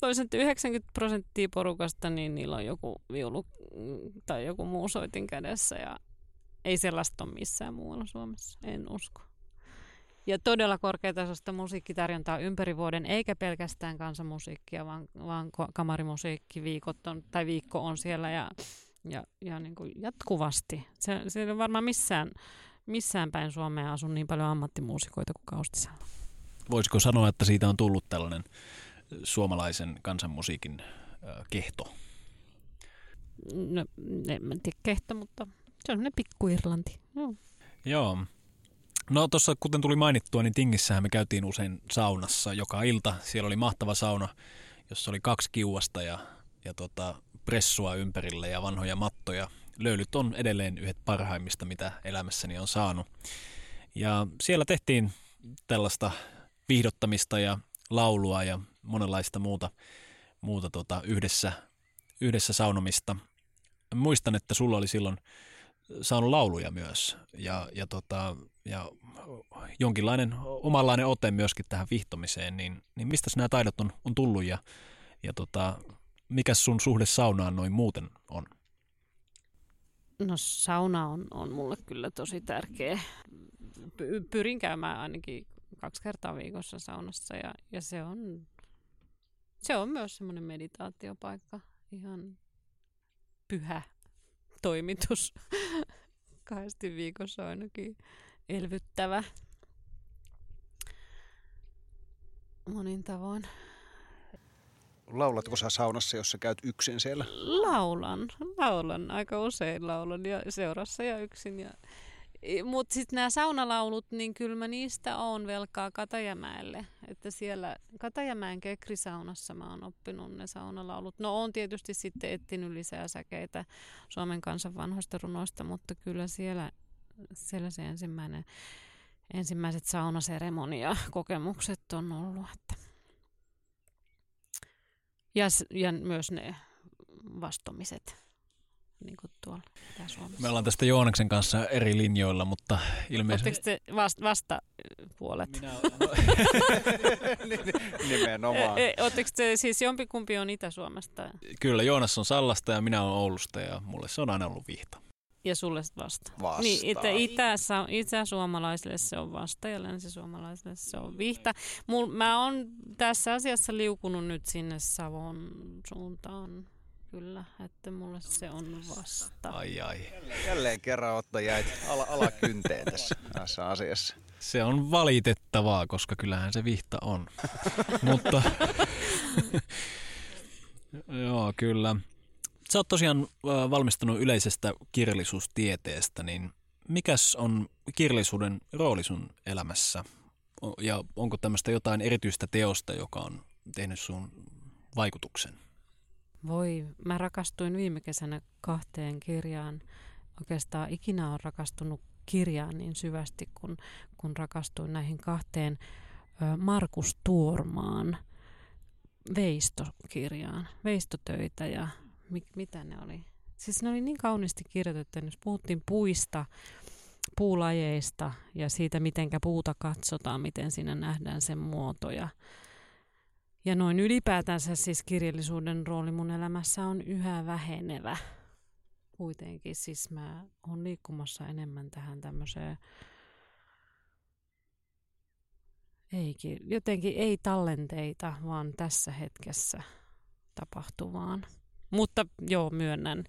[SPEAKER 3] toisen 90 prosenttia porukasta, niin niillä on joku viulu tai joku muu soitin kädessä. Ja ei sellaista ole missään muualla Suomessa, en usko. Ja todella korkeatasoista musiikkitarjontaa ympäri vuoden, eikä pelkästään kansanmusiikkia, vaan, vaan kamarimusiikkiviikot on, tai viikko on siellä ja ja, ja niin kuin jatkuvasti. Se, se ei ole varmaan missään, missään päin Suomea asu niin paljon ammattimuusikoita kuin Kaustisella.
[SPEAKER 2] Voisiko sanoa, että siitä on tullut tällainen suomalaisen kansanmusiikin äh, kehto?
[SPEAKER 3] No, en mä tiedä kehto, mutta se on semmoinen pikku Irlanti. Joo.
[SPEAKER 2] Joo. No tuossa kuten tuli mainittua, niin Tingissähän me käytiin usein saunassa joka ilta. Siellä oli mahtava sauna, jossa oli kaksi kiuasta ja, ja tota, pressua ympärille ja vanhoja mattoja. Löylyt on edelleen yhdet parhaimmista, mitä elämässäni on saanut. Ja siellä tehtiin tällaista viihdottamista ja laulua ja monenlaista muuta, muuta tota yhdessä, yhdessä saunomista. Muistan, että sulla oli silloin saanut lauluja myös ja, ja, tota, ja jonkinlainen omanlainen ote myöskin tähän vihtomiseen, niin, niin mistä nämä taidot on, on tullut ja, ja tota, mikä sun suhde saunaan noin muuten on?
[SPEAKER 3] No sauna on, on mulle kyllä tosi tärkeä. Pyrin käymään ainakin kaksi kertaa viikossa saunassa ja, ja se, on, se on myös semmoinen meditaatiopaikka. Ihan pyhä toimitus. Kahdesti viikossa ainakin elvyttävä monin tavoin.
[SPEAKER 1] Laulatko sä saunassa, jos sä käyt yksin siellä?
[SPEAKER 3] Laulan, laulan. Aika usein laulan ja seurassa ja yksin. Ja... Mutta sitten nämä saunalaulut, niin kyllä mä niistä on velkaa Katajamäelle. Että siellä Katajamäen kekrisaunassa mä oon oppinut ne saunalaulut. No on tietysti sitten etsinyt lisää säkeitä Suomen kansan vanhoista runoista, mutta kyllä siellä, siellä se ensimmäinen, ensimmäiset saunaseremonia kokemukset on ollut. Että ja, ja myös ne vastomiset niin kuin tuolla Suomessa.
[SPEAKER 2] Me ollaan tästä Joonaksen kanssa eri linjoilla, mutta ilmeisesti...
[SPEAKER 3] Oletteko te vasta, vastapuolet? Minä no...
[SPEAKER 1] Nimenomaan. E,
[SPEAKER 3] Oletteko te siis jompikumpi on Itä-Suomesta?
[SPEAKER 2] Kyllä, Joonas on Sallasta ja minä olen Oulusta ja mulle se on aina ollut vihta.
[SPEAKER 3] Ja sulle vasta.
[SPEAKER 1] Vasta.
[SPEAKER 3] Niin, että itässä, itä-suomalaisille se on vasta ja länsi-suomalaisille se on vihta. Mul, mä oon tässä asiassa liukunut nyt sinne Savon suuntaan kyllä, että mulle se on vasta.
[SPEAKER 2] Ai ai.
[SPEAKER 1] Jälleen kerran Otto jäit ala, alakynteen tässä, tässä asiassa.
[SPEAKER 2] Se on valitettavaa, koska kyllähän se vihta on. Mutta joo, kyllä. Sä oot tosiaan valmistunut yleisestä kirjallisuustieteestä, niin mikäs on kirjallisuuden rooli sun elämässä? Ja onko tämmöistä jotain erityistä teosta, joka on tehnyt sun vaikutuksen?
[SPEAKER 3] Voi, mä rakastuin viime kesänä kahteen kirjaan. Oikeastaan ikinä on rakastunut kirjaan niin syvästi, kun, kun rakastuin näihin kahteen Markus Tuormaan veistokirjaan, veistotöitä ja mi, mitä ne oli. Siis ne oli niin kauniisti kirjoitettu, jos puhuttiin puista, puulajeista ja siitä, miten puuta katsotaan, miten siinä nähdään sen muoto ja noin ylipäätänsä siis kirjallisuuden rooli mun elämässä on yhä vähenevä. Kuitenkin siis mä oon liikkumassa enemmän tähän tämmöiseen, ei, ki- jotenkin ei tallenteita, vaan tässä hetkessä tapahtuvaan. Mutta joo, myönnän,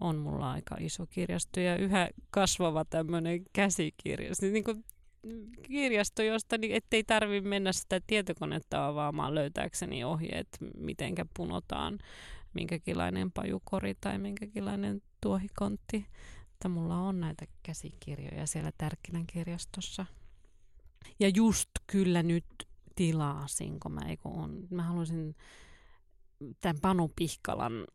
[SPEAKER 3] on mulla aika iso kirjasto ja yhä kasvava tämmöinen käsikirjasto. Niin kuin kirjasto, josta niin ettei tarvi mennä sitä tietokonetta avaamaan löytääkseni ohjeet, mitenkä punotaan minkäkinlainen pajukori tai minkäkinlainen tuohikontti. Että mulla on näitä käsikirjoja siellä Tärkkilän kirjastossa. Ja just kyllä nyt tilasin, kun mä, kun on, mä haluaisin tämän Panu Pihkalan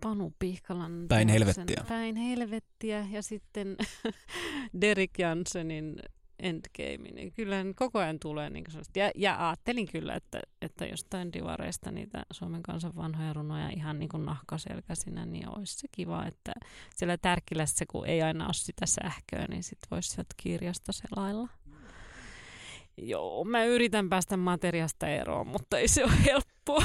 [SPEAKER 3] Panu Pihkalan
[SPEAKER 2] Päin helvettiä.
[SPEAKER 3] Päin helvettiä ja sitten Derek Janssenin Endgame. Niin kyllä koko ajan tulee niin sellaista. Ja, ja ajattelin kyllä, että, että jostain divareista niitä Suomen kansan vanhoja runoja ihan niin kuin nahkaselkäisinä, niin olisi se kiva, että siellä Tärkkilässä, kun ei aina ole sitä sähköä, niin sit voisi sieltä kirjasta selailla. Joo, mä yritän päästä materiasta eroon, mutta ei se ole helppoa.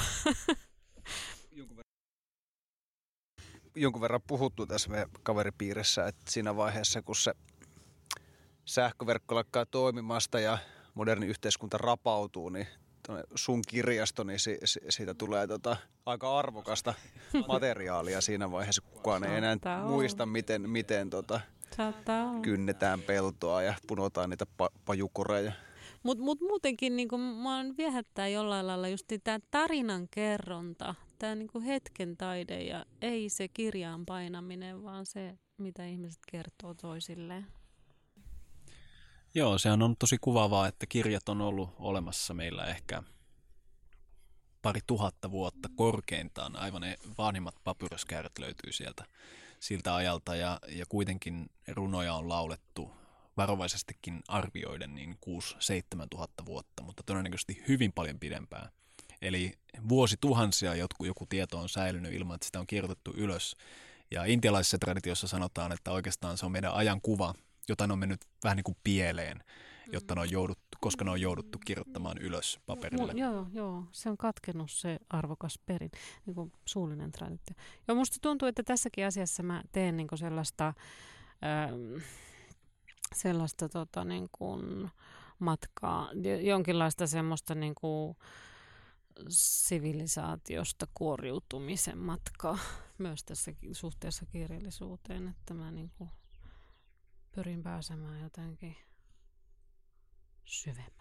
[SPEAKER 1] jonkun verran puhuttu tässä meidän kaveripiirissä, että siinä vaiheessa, kun se sähköverkko lakkaa toimimasta ja moderni yhteiskunta rapautuu, niin sun kirjasto, niin si, si, siitä tulee tota, aika arvokasta materiaalia siinä vaiheessa, kun kukaan ei enää
[SPEAKER 3] Saattaa olla.
[SPEAKER 1] muista, miten, miten tota,
[SPEAKER 3] Saattaa olla.
[SPEAKER 1] kynnetään peltoa ja punotaan niitä pa, pajukoreja.
[SPEAKER 3] Mutta mut muutenkin niinku, mua viehättää jollain lailla just tämä tarinan kerronta, tämä niinku hetken taide ja ei se kirjaan painaminen, vaan se, mitä ihmiset kertoo toisilleen.
[SPEAKER 2] Joo, sehän on tosi kuvaavaa, että kirjat on ollut olemassa meillä ehkä pari tuhatta vuotta korkeintaan. Aivan ne vanhimmat papyruskäärät löytyy sieltä siltä ajalta ja, ja kuitenkin runoja on laulettu varovaisestikin arvioiden niin 6-7 tuhatta vuotta, mutta todennäköisesti hyvin paljon pidempään. Eli vuosituhansia joku, joku tieto on säilynyt ilman, että sitä on kirjoitettu ylös. Ja intialaisessa traditiossa sanotaan, että oikeastaan se on meidän ajan kuva, jota on mennyt vähän niin kuin pieleen, jotta ne on jouduttu, koska ne on jouduttu kirjoittamaan ylös paperille.
[SPEAKER 3] Mu- joo, joo, se on katkennut se arvokas perin, niin kuin suullinen traditio. Ja musta tuntuu, että tässäkin asiassa mä teen niin kuin sellaista, ähm, sellaista tota, niin kuin matkaa, jo- jonkinlaista semmoista niin kuin sivilisaatiosta kuoriutumisen matkaa myös tässä suhteessa kirjallisuuteen, että mä niin kuin pyrin pääsemään jotenkin syvemmälle.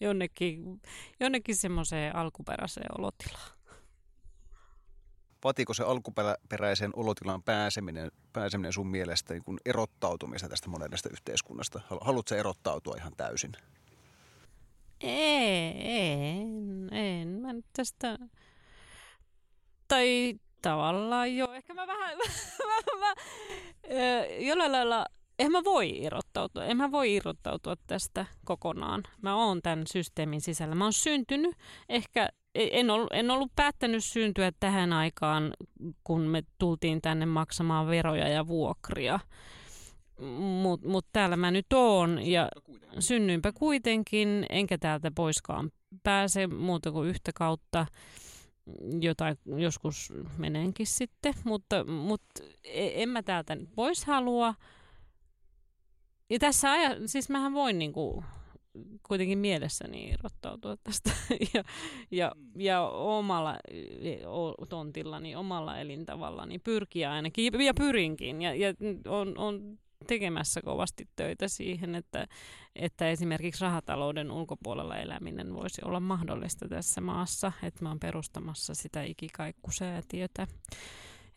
[SPEAKER 3] Jonnekin, jonnekin semmoiseen alkuperäiseen olotilaan.
[SPEAKER 1] Vaatiko se alkuperäiseen olotilaan pääseminen, pääseminen sun mielestä niin kuin erottautumista tästä modernista yhteiskunnasta? Hal- Haluatko erottautua ihan täysin?
[SPEAKER 3] En, en mä nyt tästä... Tai tavallaan joo, ehkä mä vähän... mä, mä, jollain lailla... En mä voi irrottautua, en mä voi irrottautua tästä kokonaan. Mä oon tämän systeemin sisällä. Mä oon syntynyt, ehkä en ollut, en ollut päättänyt syntyä tähän aikaan, kun me tultiin tänne maksamaan veroja ja vuokria. Mutta mut täällä mä nyt oon ja synnyinpä kuitenkin, enkä täältä poiskaan pääse muuta kuin yhtä kautta. Jotain joskus menenkin sitten, mutta, mutta e- en mä täältä nyt pois halua. Ja tässä aja, siis mähän voin niinku kuitenkin mielessäni irrottautua tästä. Ja, ja, ja omalla e, tontillani, omalla elintavallani pyrkiä ainakin, ja pyrinkin, ja, ja on, on tekemässä kovasti töitä siihen, että, että esimerkiksi rahatalouden ulkopuolella eläminen voisi olla mahdollista tässä maassa, että mä oon perustamassa sitä ikikaikkusäätiötä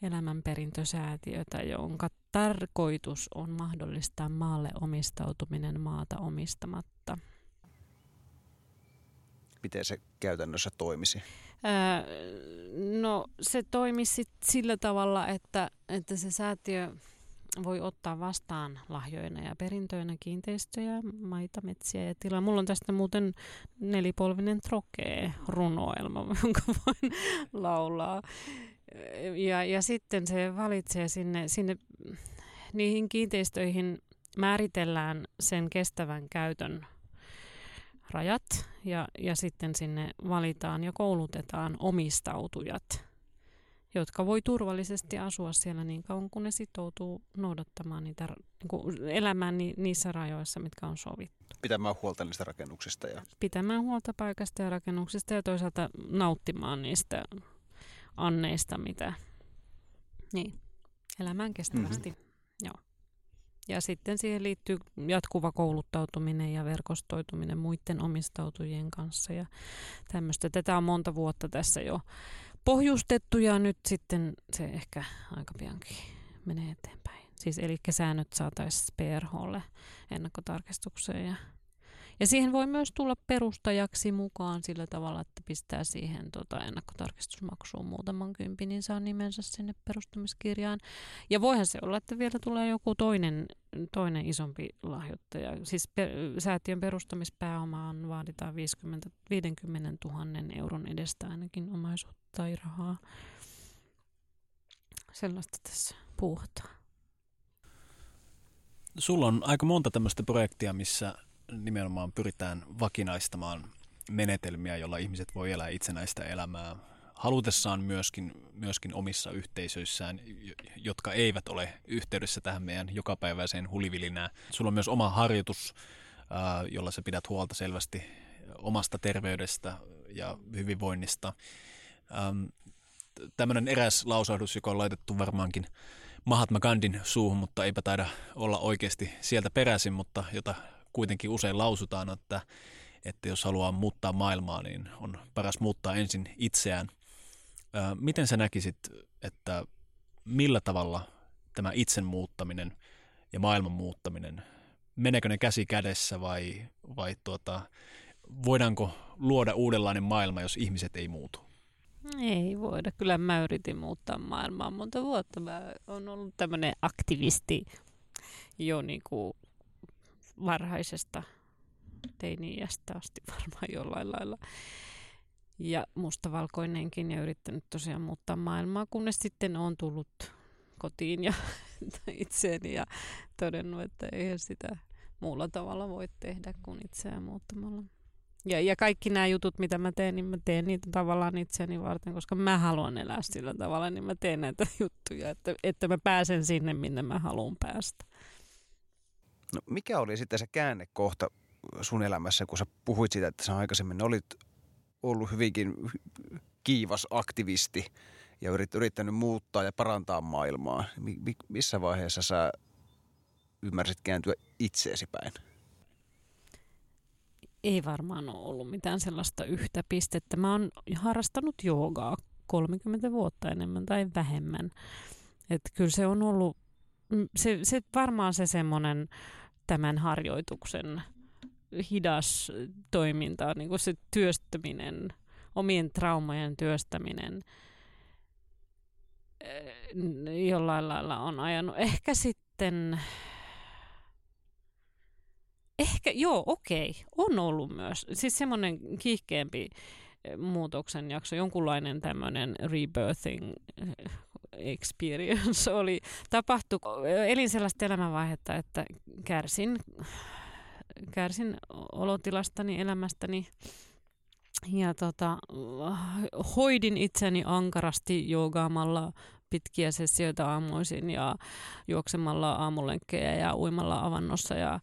[SPEAKER 3] elämänperintösäätiötä, jonka tarkoitus on mahdollistaa maalle omistautuminen maata omistamatta.
[SPEAKER 1] Miten se käytännössä toimisi?
[SPEAKER 3] Ää, no se toimisi sillä tavalla, että, että se säätiö voi ottaa vastaan lahjoina ja perintöinä kiinteistöjä, maita, metsiä ja tilaa. Mulla on tästä muuten nelipolvinen trokee runoelma, jonka voin laulaa. Ja, ja sitten se valitsee sinne, sinne niihin kiinteistöihin määritellään sen kestävän käytön rajat ja, ja sitten sinne valitaan ja koulutetaan omistautujat, jotka voi turvallisesti asua siellä niin kauan, kun ne sitoutuu noudattamaan niitä, niin elämään ni, niissä rajoissa, mitkä on sovittu.
[SPEAKER 1] Pitämään huolta niistä rakennuksista. Ja...
[SPEAKER 3] Pitämään huolta paikasta ja rakennuksista ja toisaalta nauttimaan niistä anneista, mitä niin, elämään kestävästi. Mm-hmm. Joo. Ja sitten siihen liittyy jatkuva kouluttautuminen ja verkostoituminen muiden omistautujien kanssa ja tämmöistä. Tätä on monta vuotta tässä jo pohjustettu ja nyt sitten se ehkä aika piankin menee eteenpäin. Siis eli säännöt saataisiin PRHlle ennakkotarkistukseen ja ja siihen voi myös tulla perustajaksi mukaan sillä tavalla, että pistää siihen tota, ennakkotarkistusmaksuun muutaman kympin, niin saa nimensä sinne perustamiskirjaan. Ja voihan se olla, että vielä tulee joku toinen, toinen isompi lahjoittaja. Siis per, säätiön perustamispääomaan vaaditaan 50, 50 000 euron edestä ainakin omaisuutta tai rahaa. Sellaista tässä puhutaan.
[SPEAKER 2] Sulla on aika monta tämmöistä projektia, missä nimenomaan pyritään vakinaistamaan menetelmiä, joilla ihmiset voi elää itsenäistä elämää halutessaan myöskin, myöskin omissa yhteisöissään, jotka eivät ole yhteydessä tähän meidän jokapäiväiseen hulivilinään. Sulla on myös oma harjoitus, jolla sä pidät huolta selvästi omasta terveydestä ja hyvinvoinnista. Tämmöinen eräs lausahdus, joka on laitettu varmaankin Mahatma Gandhin suuhun, mutta eipä taida olla oikeasti sieltä peräisin, mutta jota kuitenkin usein lausutaan, että, että jos haluaa muuttaa maailmaa, niin on paras muuttaa ensin itseään. Miten sä näkisit, että millä tavalla tämä itsen muuttaminen ja maailman muuttaminen, meneekö ne käsi kädessä vai, vai tuota, voidaanko luoda uudenlainen maailma, jos ihmiset ei muutu?
[SPEAKER 3] Ei voida. Kyllä mä yritin muuttaa maailmaa monta vuotta. Mä oon ollut tämmöinen aktivisti jo niin kuin varhaisesta teini-iästä asti varmaan jollain lailla. Ja mustavalkoinenkin ja yrittänyt tosiaan muuttaa maailmaa, kunnes sitten on tullut kotiin ja itseeni ja todennut, että eihän sitä muulla tavalla voi tehdä kuin itseään muuttamalla. Ja, ja kaikki nämä jutut, mitä mä teen, niin mä teen niitä tavallaan itseäni varten, koska mä haluan elää sillä tavalla, niin mä teen näitä juttuja, että, että mä pääsen sinne, minne mä haluan päästä.
[SPEAKER 1] No, mikä oli sitten se käännekohta sun elämässä, kun sä puhuit siitä, että sä aikaisemmin olit ollut hyvinkin kiivas aktivisti ja yrittänyt muuttaa ja parantaa maailmaa. Missä vaiheessa sä ymmärsit kääntyä itseesi päin?
[SPEAKER 3] Ei varmaan ole ollut mitään sellaista yhtä pistettä. Mä oon harrastanut joogaa 30 vuotta enemmän tai vähemmän. Et kyllä se on ollut, se, se varmaan se semmoinen tämän harjoituksen hidas toiminta, niin kuin se työstäminen, omien traumojen työstäminen eh, jollain lailla on ajanut. Ehkä sitten, ehkä, joo, okei, on ollut myös. Siis semmoinen kiihkeämpi eh, muutoksen jakso, jonkunlainen tämmöinen rebirthing eh, experience oli, tapahtui, elin sellaista elämänvaihetta, että kärsin, kärsin olotilastani, elämästäni. Ja tota, hoidin itseni ankarasti joogaamalla pitkiä sessioita aamuisin ja juoksemalla aamulenkkejä ja uimalla avannossa ja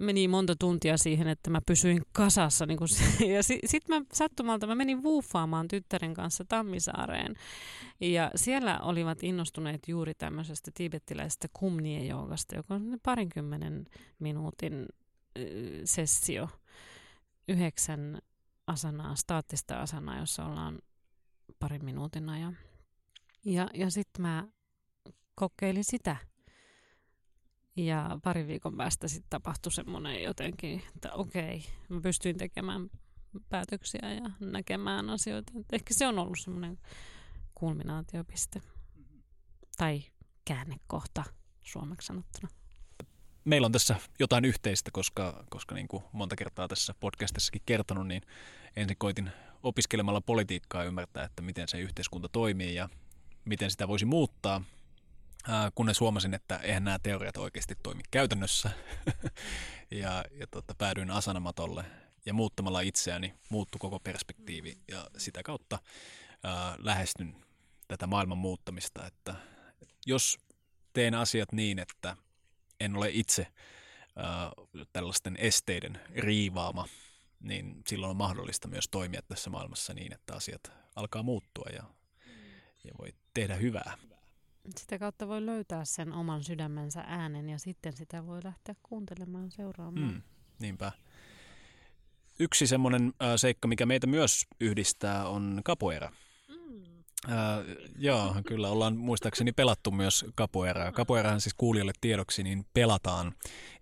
[SPEAKER 3] meni monta tuntia siihen, että mä pysyin kasassa. Niin se, ja sitten sit mä sattumalta mä menin vuuffaamaan tyttären kanssa Tammisaareen. Ja siellä olivat innostuneet juuri tämmöisestä tiibettiläisestä kumnie-joogasta, joka on parinkymmenen minuutin sessio. Yhdeksän asanaa, staattista asanaa, jossa ollaan parin minuutin ajan. Ja, ja sitten mä kokeilin sitä. Ja pari viikon päästä sitten tapahtui semmoinen jotenkin, että okei, mä pystyin tekemään päätöksiä ja näkemään asioita. Et ehkä se on ollut semmoinen kulminaatiopiste. Tai käännekohta suomeksi sanottuna.
[SPEAKER 2] Meillä on tässä jotain yhteistä, koska, koska niin kuin monta kertaa tässä podcastissakin kertonut, niin ensin koitin opiskelemalla politiikkaa ymmärtää, että miten se yhteiskunta toimii ja miten sitä voisi muuttaa, kunnes huomasin, että eihän nämä teoriat oikeasti toimi käytännössä. ja ja tota, päädyin asanamatolle ja muuttamalla itseäni muuttui koko perspektiivi ja sitä kautta ää, lähestyn tätä maailman muuttamista, että jos teen asiat niin, että en ole itse ää, tällaisten esteiden riivaama, niin silloin on mahdollista myös toimia tässä maailmassa niin, että asiat alkaa muuttua ja, ja voi tehdä hyvää.
[SPEAKER 3] Sitä kautta voi löytää sen oman sydämensä äänen ja sitten sitä voi lähteä kuuntelemaan, seuraamaan. Mm,
[SPEAKER 2] niinpä. Yksi semmoinen äh, seikka, mikä meitä myös yhdistää, on kapoeira. Äh, joo, kyllä ollaan muistaakseni pelattu myös kapoeraa. Kapoerahan siis kuulijoille tiedoksi, niin pelataan,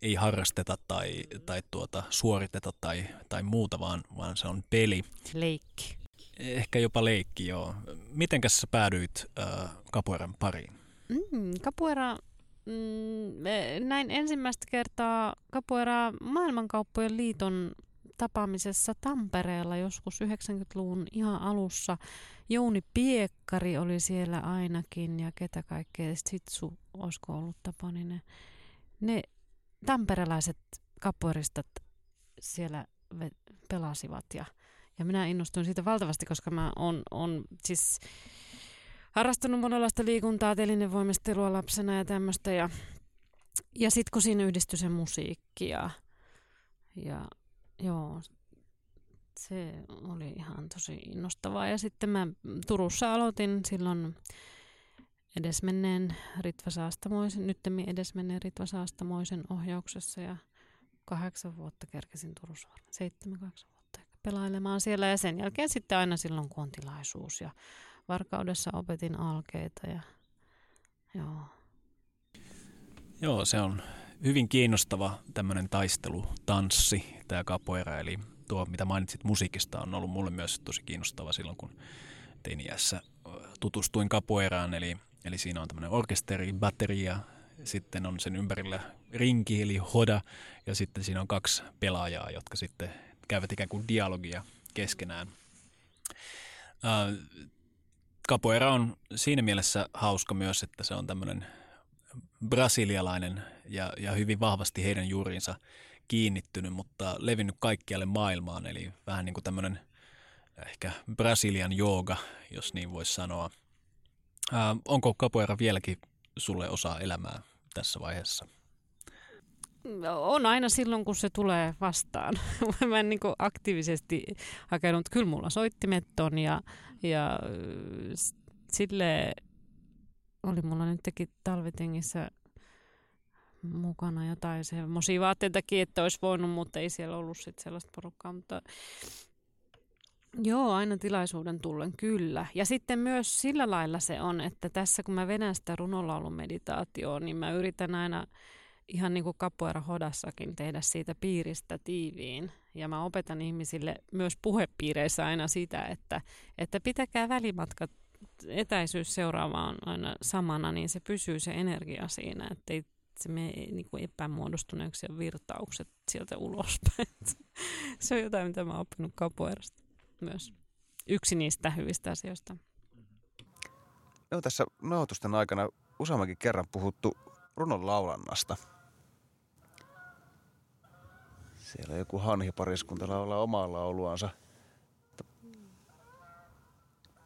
[SPEAKER 2] ei harrasteta tai, tai tuota, suoriteta tai, tai muuta, vaan, vaan se on peli.
[SPEAKER 3] Leikki.
[SPEAKER 2] Ehkä jopa leikki, joo. Mitenkäs sä päädyit äh, kapoeran pariin?
[SPEAKER 3] Mm, kapoeira, mm, näin ensimmäistä kertaa kapoeira maailmankauppojen liiton tapaamisessa Tampereella joskus 90-luvun ihan alussa. Jouni Piekkari oli siellä ainakin ja ketä kaikkea, Sitsu, olisiko ollut Tapaninen. Ne tamperelaiset kapoeristat siellä pelasivat ja, ja minä innostuin siitä valtavasti, koska mä on, on siis harrastanut monenlaista liikuntaa, telinevoimistelua lapsena ja tämmöistä ja, ja sitten kun siinä yhdistyi se musiikki ja, ja Joo, se oli ihan tosi innostavaa. Ja sitten mä Turussa aloitin silloin edesmenneen Ritva Saastamoisen, nyttemmin edesmenneen Ritva Saastamoisen ohjauksessa ja kahdeksan vuotta kerkesin Turussa, seitsemän, kahdeksan pelailemaan siellä ja sen jälkeen sitten aina silloin kun on tilaisuus ja Varkaudessa opetin alkeita ja joo.
[SPEAKER 2] Joo, se on hyvin kiinnostava tämmöinen taistelu, tanssi, tämä capoeira, eli tuo mitä mainitsit musiikista on ollut mulle myös tosi kiinnostava silloin, kun teiniässä tutustuin capoeiraan, eli, eli siinä on tämmöinen orkesteri, batteria, sitten on sen ympärillä rinki eli hoda. Ja sitten siinä on kaksi pelaajaa, jotka sitten käyvät ikään kuin dialogia keskenään. Capoeira on siinä mielessä hauska myös, että se on tämmöinen brasilialainen ja, ja hyvin vahvasti heidän juuriinsa kiinnittynyt, mutta levinnyt kaikkialle maailmaan, eli vähän niin kuin tämmöinen ehkä Brasilian jooga, jos niin voisi sanoa. Ää, onko capoeira vieläkin sulle osa elämää tässä vaiheessa?
[SPEAKER 3] On aina silloin, kun se tulee vastaan. Mä en niin aktiivisesti hakenut. Kyllä mulla soittimet on ja, ja sille oli mulla nyt teki talvitengissä mukana jotain semmoisia vaatteitakin, että olisi voinut, mutta ei siellä ollut sit sellaista porukkaa. Mutta Joo, aina tilaisuuden tullen, kyllä. Ja sitten myös sillä lailla se on, että tässä kun mä venän sitä runolaulun meditaatioon, niin mä yritän aina ihan niin kuin kapoera hodassakin tehdä siitä piiristä tiiviin. Ja mä opetan ihmisille myös puhepiireissä aina sitä, että, että pitäkää välimatkat etäisyys seuraava on aina samana, niin se pysyy se energia siinä, ettei se mene niin kuin epämuodostuneeksi ja virtaukset sieltä ulospäin. se on jotain, mitä mä oon oppinut kapoerasta myös. Yksi niistä hyvistä asioista.
[SPEAKER 1] Me tässä nautusten aikana useammankin kerran puhuttu runon laulannasta. Siellä joku hanhipariskunta laulaa omaa lauluansa –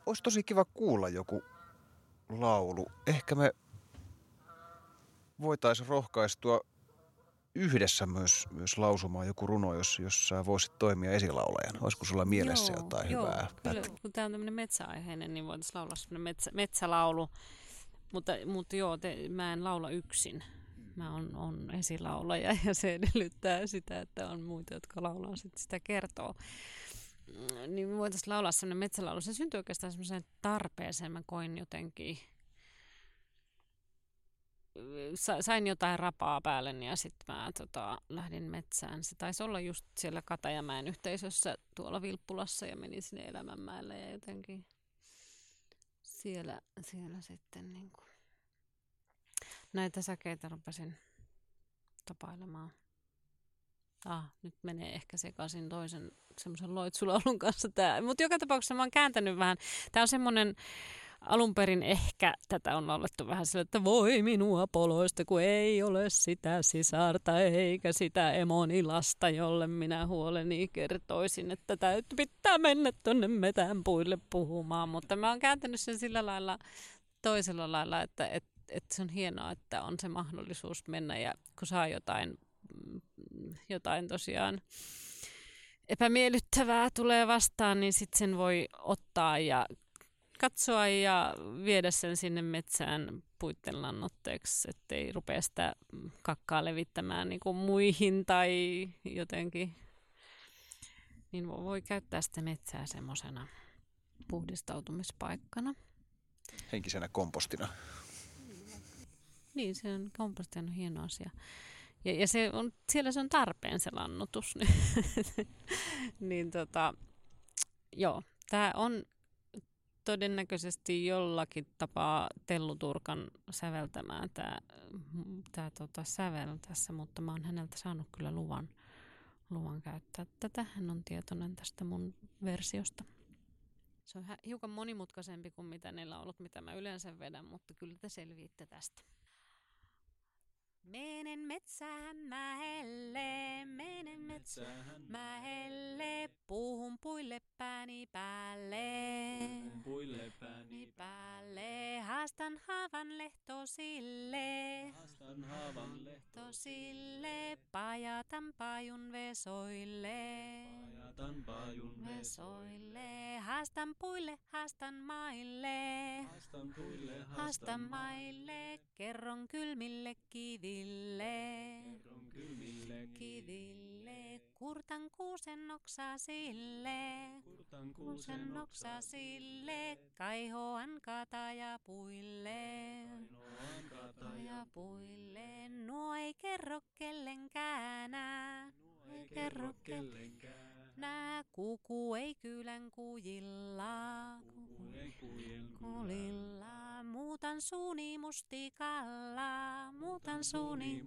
[SPEAKER 1] olisi tosi kiva kuulla joku laulu. Ehkä me voitaisiin rohkaistua yhdessä myös, myös lausumaan joku runo, jos, jos sä voisit toimia esilaulajana. Olisiko sulla mielessä
[SPEAKER 3] Joo,
[SPEAKER 1] jotain
[SPEAKER 3] joo,
[SPEAKER 1] hyvää?
[SPEAKER 3] Kyllä, kun tämä on tämmöinen metsäaiheinen, niin voitaisiin laulaa semmoinen metsä, metsälaulu. Mutta, mutta joo, te, mä en laula yksin. Mä oon, on esilaulaja ja se edellyttää sitä, että on muita, jotka laulaa sit sitä kertoo. Mm, Niin me voitaisiin laulaa semmoinen metsälaulu. Se syntyi oikeastaan semmoiseen tarpeeseen. Mä koin jotenkin, sa- sain jotain rapaa päälle ja sitten mä tota, lähdin metsään. Se taisi olla just siellä Katajamäen yhteisössä tuolla Vilppulassa ja menin sinne Elämänmäelle ja jotenkin siellä, siellä sitten niin kuin näitä säkeitä rupesin tapailemaan. Ah, nyt menee ehkä sekaisin toisen semmoisen loitsulaulun kanssa tämä. Mutta joka tapauksessa mä oon kääntänyt vähän. Tämä on semmoinen alun perin ehkä tätä on laulettu vähän sillä, että voi minua poloista, kun ei ole sitä sisarta eikä sitä emoni lasta, jolle minä huoleni kertoisin, että täytyy pitää mennä tuonne metän puille puhumaan. Mutta mä oon kääntänyt sen sillä lailla toisella lailla, että, että, että se on hienoa, että on se mahdollisuus mennä ja kun saa jotain, mm, jotain tosiaan epämiellyttävää tulee vastaan, niin sitten sen voi ottaa ja katsoa ja viedä sen sinne metsään puitten lannoitteeksi, ettei rupea sitä kakkaa levittämään niin kuin muihin tai jotenkin. Niin vo- voi käyttää sitä metsää semmoisena puhdistautumispaikkana.
[SPEAKER 1] Henkisenä kompostina.
[SPEAKER 3] Niin, se on komposti on hieno asia. Ja, ja se on, siellä se on tarpeen se lannotus. niin tota, joo, tämä on todennäköisesti jollakin tapaa Tellu Turkan säveltämään tämä tää, tota, sävel tässä, mutta mä oon häneltä saanut kyllä luvan, luvan käyttää tätä. Hän on tietoinen tästä mun versiosta. Se on hiukan monimutkaisempi kuin mitä niillä on ollut, mitä mä yleensä vedän, mutta kyllä te selviitte tästä. Menen metsään mäelle, menen metsään mäelle, puhun puille pääni päälle.
[SPEAKER 2] Puille pääni
[SPEAKER 3] päälle, haastan haavan lehtosille.
[SPEAKER 2] haastan haavan lehto,
[SPEAKER 3] Tosille, pajatan pajun vesoille.
[SPEAKER 2] ajatan pajun
[SPEAKER 3] Vesoille, haastan puille, haastan maille.
[SPEAKER 2] haastan puille,
[SPEAKER 3] Haastan maille, kerron kylmille kiville.
[SPEAKER 2] Kylmille
[SPEAKER 3] Kiville, kurtan kuusen oksa sille.
[SPEAKER 2] kurtan
[SPEAKER 3] Kuusen oksa sille, kaihoan katajapuille. Katajapuille, nuo ei kerro kellenkään. Ei kerro
[SPEAKER 2] kellenkään,
[SPEAKER 3] Nää kuku ei kylän kujilla. Kulilla, muutan suuni mustikalla, muutan suuni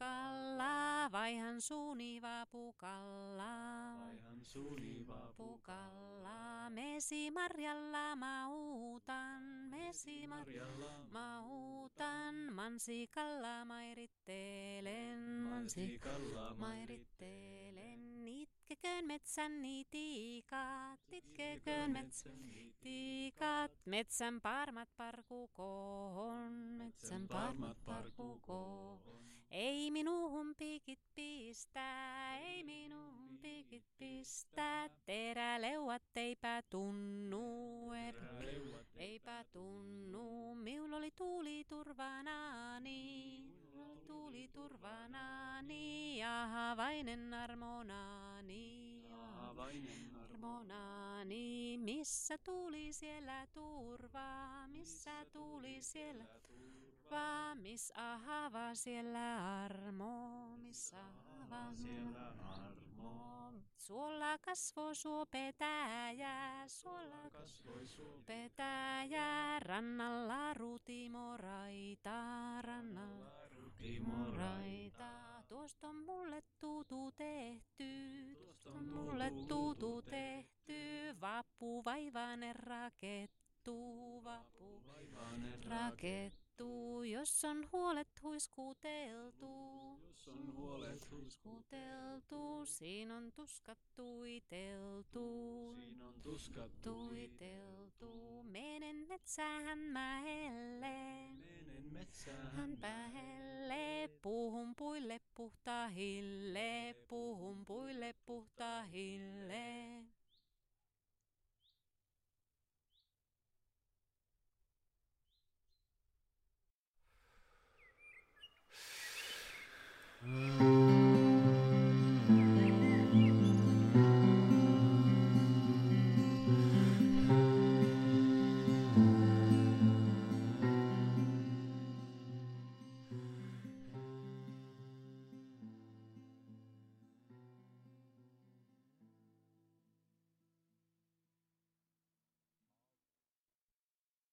[SPEAKER 3] mustikalla, vaihan suuni vapukalla.
[SPEAKER 2] Vaihan suuni
[SPEAKER 3] Vapukalla, mesi marjalla mautan, mesi marjalla mautan, mansikalla mairittelen, mansikalla mairittelen, itkeköön metsän niitikat, itkeköön metsän tiikat, metsän parmat parkukoon, metsän parmat parkukoon. Ei minuhun piikit pistää, ei minuhun piikit pistää, teräleuat eipä tunnu, eipä, tunnu. Miulla oli tuuli turvanaani, minulla tuuli turvanaani, ja havainen armonaani, armonaani. Missä tuuli siellä turvaa, missä tuuli siellä turvaa, missä ahava siellä armo, missä ahava siellä armo. Suolla kasvoi suo petäjä, suolla kasvoi suo petäjä, rannalla rutimoraita, rannalla rutimoraita. Tuosta on mulle tutu tehty, tuosta on mulle tutu tehty, vappu vaivainen rakettu, vappu rakettu, jos on huolet huiskuteltu,
[SPEAKER 2] jos on huolet
[SPEAKER 3] Huuteltu, siinä on tuskat tuiteltu.
[SPEAKER 2] Siinä on tuskat
[SPEAKER 3] Tuiteltu, menen metsään mäelle.
[SPEAKER 2] Menen metsään.
[SPEAKER 3] Hän päälle, puhun puille puhtahille, puhun puille puhtahille.
[SPEAKER 2] Mm.